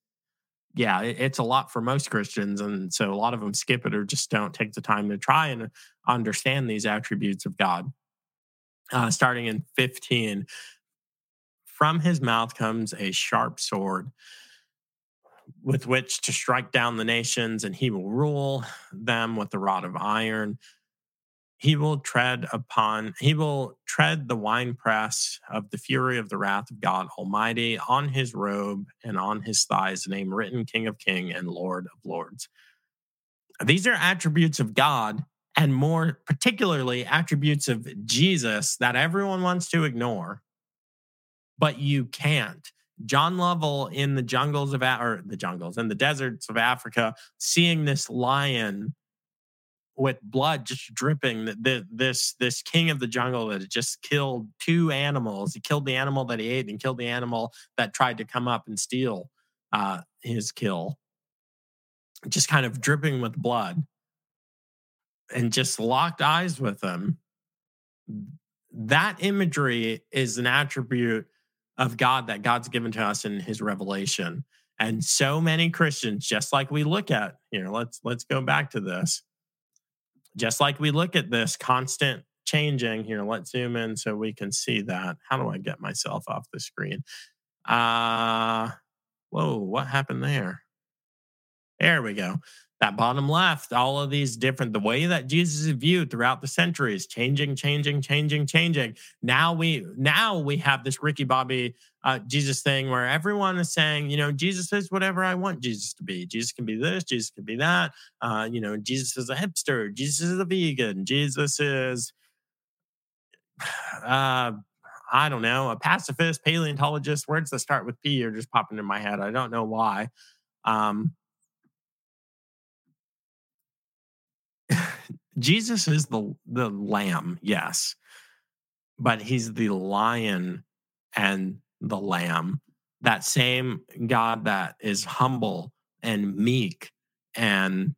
yeah, it, it's a lot for most Christians. And so a lot of them skip it or just don't take the time to try and understand these attributes of God. Uh, starting in 15, from his mouth comes a sharp sword with which to strike down the nations, and he will rule them with the rod of iron he will tread upon he will tread the winepress of the fury of the wrath of god almighty on his robe and on his thighs the name written king of king and lord of lords. These are attributes of god and more particularly attributes of jesus that everyone wants to ignore but you can't. John Lovell in the jungles of or the jungles in the deserts of Africa, seeing this lion with blood just dripping. That this this king of the jungle that just killed two animals. He killed the animal that he ate and killed the animal that tried to come up and steal uh, his kill. Just kind of dripping with blood, and just locked eyes with him. That imagery is an attribute of God that God's given to us in His revelation. And so many Christians, just like we look at here, let's let's go back to this just like we look at this constant changing here, let's zoom in so we can see that. How do I get myself off the screen? Uh, whoa, what happened there? There we go that bottom left, all of these different, the way that Jesus is viewed throughout the centuries, changing, changing, changing, changing. Now we now we have this Ricky Bobby uh, Jesus thing where everyone is saying, you know, Jesus is whatever I want Jesus to be. Jesus can be this, Jesus can be that. Uh, you know, Jesus is a hipster, Jesus is a vegan, Jesus is uh I don't know, a pacifist, paleontologist. Words that start with P are just popping in my head. I don't know why. Um, Jesus is the the lamb, yes, but he's the lion and the lamb. That same God that is humble and meek and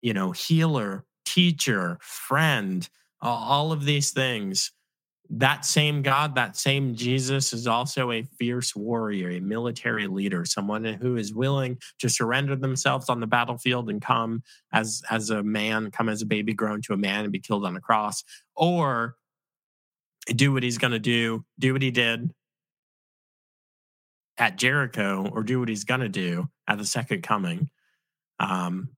you know healer, teacher, friend, all of these things that same God, that same Jesus is also a fierce warrior, a military leader, someone who is willing to surrender themselves on the battlefield and come as as a man, come as a baby grown to a man and be killed on a cross, or do what he's going to do, do what he did at Jericho, or do what he's going to do at the second coming. Um,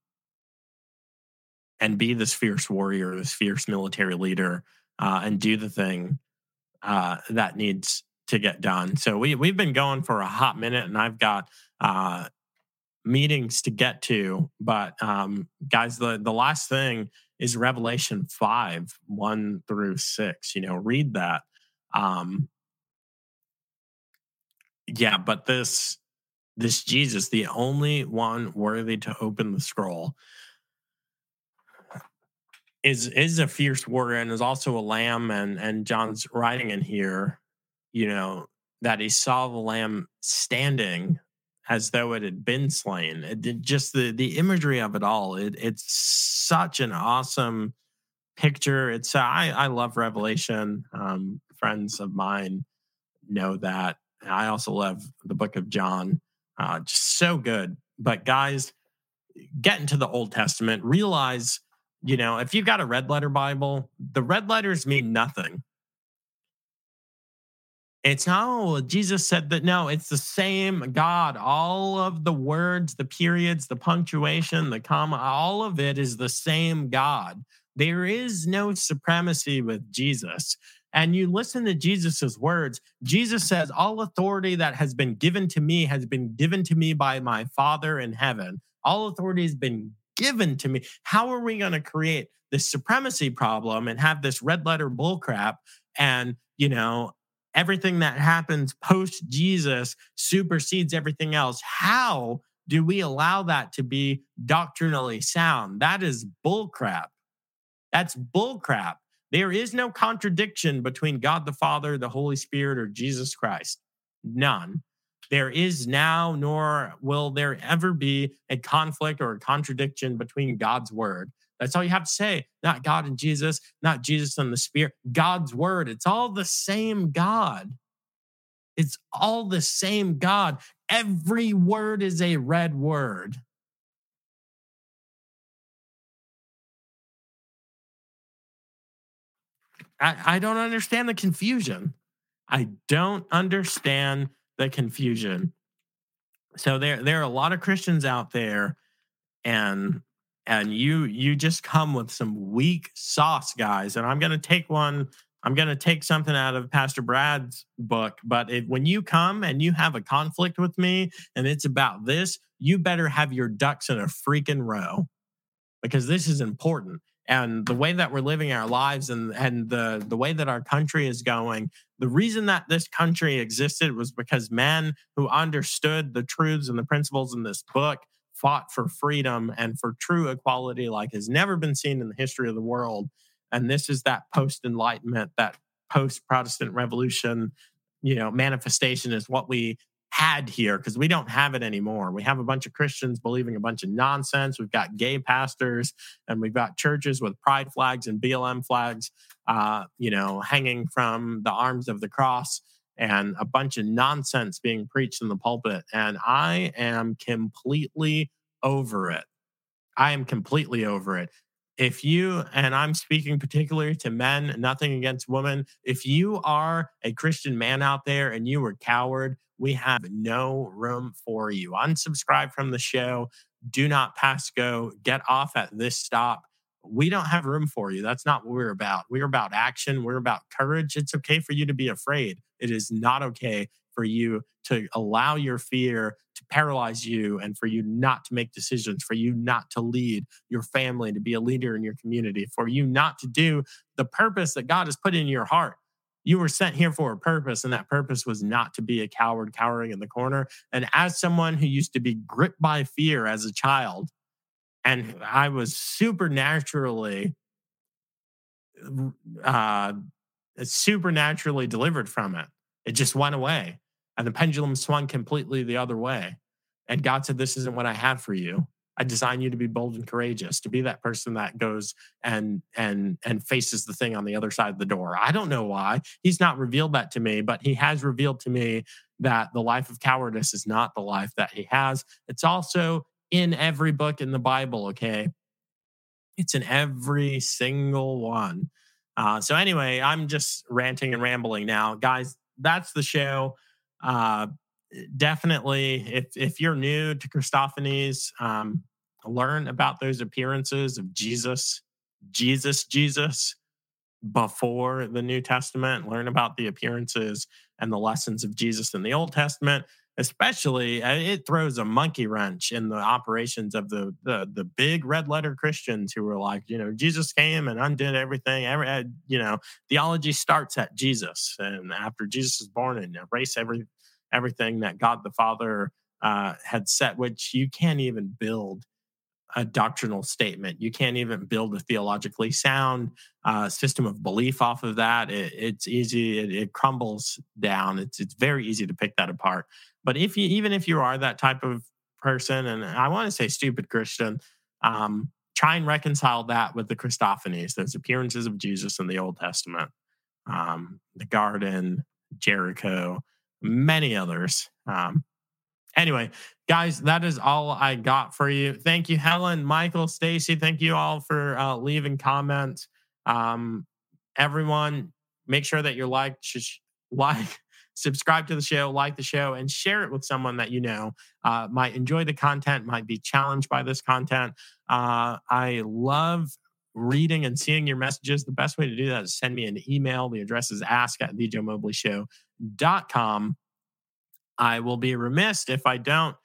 and be this fierce warrior, this fierce military leader uh, and do the thing uh, that needs to get done. So we we've been going for a hot minute, and I've got uh, meetings to get to. But um, guys, the the last thing is Revelation five one through six. You know, read that. Um, yeah, but this this Jesus, the only one worthy to open the scroll, is is a fierce warrior and is also a lamb and and John's writing in here, you know, that he saw the lamb standing as though it had been slain. It just the the imagery of it all. It it's such an awesome picture. It's I I love Revelation. Um, friends of mine know that. I also love the book of John. Uh, just so good. But guys, get into the Old Testament. Realize you know, if you've got a red letter Bible, the red letters mean nothing. It's oh, Jesus said that. No, it's the same God. All of the words, the periods, the punctuation, the comma, all of it is the same God. There is no supremacy with Jesus. And you listen to Jesus's words. Jesus says, All authority that has been given to me has been given to me by my Father in heaven. All authority has been given to me. How are we going to create this supremacy problem and have this red letter bullcrap and, you know, everything that happens post Jesus supersedes everything else? How do we allow that to be doctrinally sound? That is bullcrap. That's bullcrap. There is no contradiction between God the Father, the Holy Spirit, or Jesus Christ. None. There is now, nor will there ever be a conflict or a contradiction between God's word. That's all you have to say. Not God and Jesus, not Jesus and the Spirit, God's word. It's all the same God. It's all the same God. Every word is a red word. I, I don't understand the confusion. I don't understand the confusion. So there there are a lot of Christians out there and and you you just come with some weak sauce guys and I'm going to take one I'm going to take something out of Pastor Brad's book, but if, when you come and you have a conflict with me and it's about this, you better have your ducks in a freaking row because this is important and the way that we're living our lives and and the the way that our country is going the reason that this country existed was because men who understood the truths and the principles in this book fought for freedom and for true equality like has never been seen in the history of the world. And this is that post enlightenment that post protestant revolution you know manifestation is what we had here because we don't have it anymore. We have a bunch of Christians believing a bunch of nonsense. We've got gay pastors and we've got churches with pride flags and BLM flags, uh, you know, hanging from the arms of the cross and a bunch of nonsense being preached in the pulpit. And I am completely over it. I am completely over it. If you, and I'm speaking particularly to men, nothing against women, if you are a Christian man out there and you were coward we have no room for you. Unsubscribe from the show. Do not pass go. Get off at this stop. We don't have room for you. That's not what we're about. We're about action. We're about courage. It's okay for you to be afraid. It is not okay for you to allow your fear to paralyze you and for you not to make decisions, for you not to lead your family, to be a leader in your community, for you not to do the purpose that God has put in your heart you were sent here for a purpose, and that purpose was not to be a coward cowering in the corner. And as someone who used to be gripped by fear as a child, and I was supernaturally, uh, supernaturally delivered from it. It just went away, and the pendulum swung completely the other way. And God said, "This isn't what I have for you." I design you to be bold and courageous, to be that person that goes and and and faces the thing on the other side of the door. I don't know why. He's not revealed that to me, but he has revealed to me that the life of cowardice is not the life that he has. It's also in every book in the Bible, okay? It's in every single one. Uh, so anyway, I'm just ranting and rambling now, guys. That's the show. Uh, definitely, if if you're new to Christophanies, um, learn about those appearances of Jesus, Jesus, Jesus before the New Testament, learn about the appearances and the lessons of Jesus in the Old Testament. Especially, uh, it throws a monkey wrench in the operations of the the, the big red letter Christians who were like, you know, Jesus came and undid everything. Every, uh, you know, theology starts at Jesus, and after Jesus is born, and erase every everything that God the Father uh, had set, which you can't even build a doctrinal statement. You can't even build a theologically sound uh, system of belief off of that. It, it's easy; it, it, crumbles down. It's it's very easy to pick that apart. But if you even if you are that type of person, and I want to say stupid Christian, um, try and reconcile that with the Christophanies, those appearances of Jesus in the Old Testament, um, the garden, Jericho, many others. Um, anyway, guys, that is all I got for you. Thank you, Helen, Michael, Stacy. Thank you all for uh, leaving comments. Um, everyone, make sure that you're like, like, subscribe to the show, like the show, and share it with someone that you know uh, might enjoy the content, might be challenged by this content. Uh, I love reading and seeing your messages. The best way to do that is send me an email. The address is ask at thejoemobleyshow.com. I will be remiss if I don't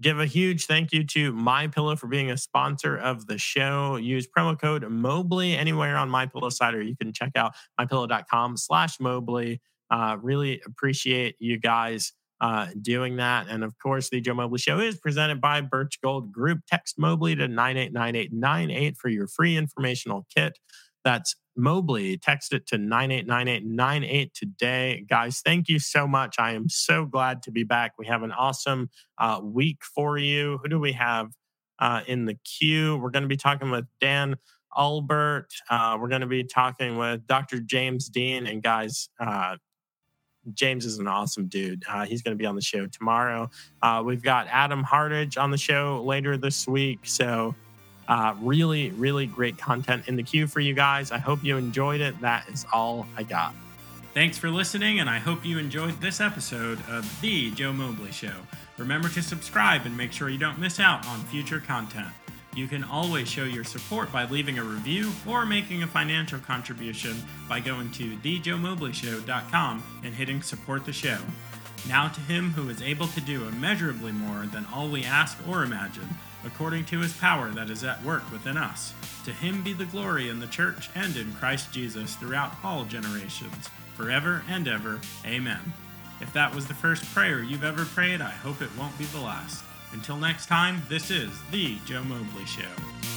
give a huge thank you to My Pillow for being a sponsor of the show. Use promo code Mobley anywhere on My Pillow site, or you can check out mypillow.com slash Mobley. Uh, really appreciate you guys uh, doing that. And of course, the Joe Mobley Show is presented by Birch Gold Group. Text Mobley to 989898 for your free informational kit. That's Mobley. Text it to 989898 today. Guys, thank you so much. I am so glad to be back. We have an awesome uh, week for you. Who do we have uh, in the queue? We're going to be talking with Dan Albert. Uh, we're going to be talking with Dr. James Dean. And guys, uh, James is an awesome dude. Uh, he's going to be on the show tomorrow. Uh, we've got Adam Hartage on the show later this week. So, uh, really, really great content in the queue for you guys. I hope you enjoyed it. That is all I got. Thanks for listening, and I hope you enjoyed this episode of The Joe Mobley Show. Remember to subscribe and make sure you don't miss out on future content. You can always show your support by leaving a review or making a financial contribution by going to thejoemobleyshow.com and hitting support the show. Now to him who is able to do immeasurably more than all we ask or imagine, according to his power that is at work within us. To him be the glory in the church and in Christ Jesus throughout all generations, forever and ever. Amen. If that was the first prayer you've ever prayed, I hope it won't be the last. Until next time, this is The Joe Mobley Show.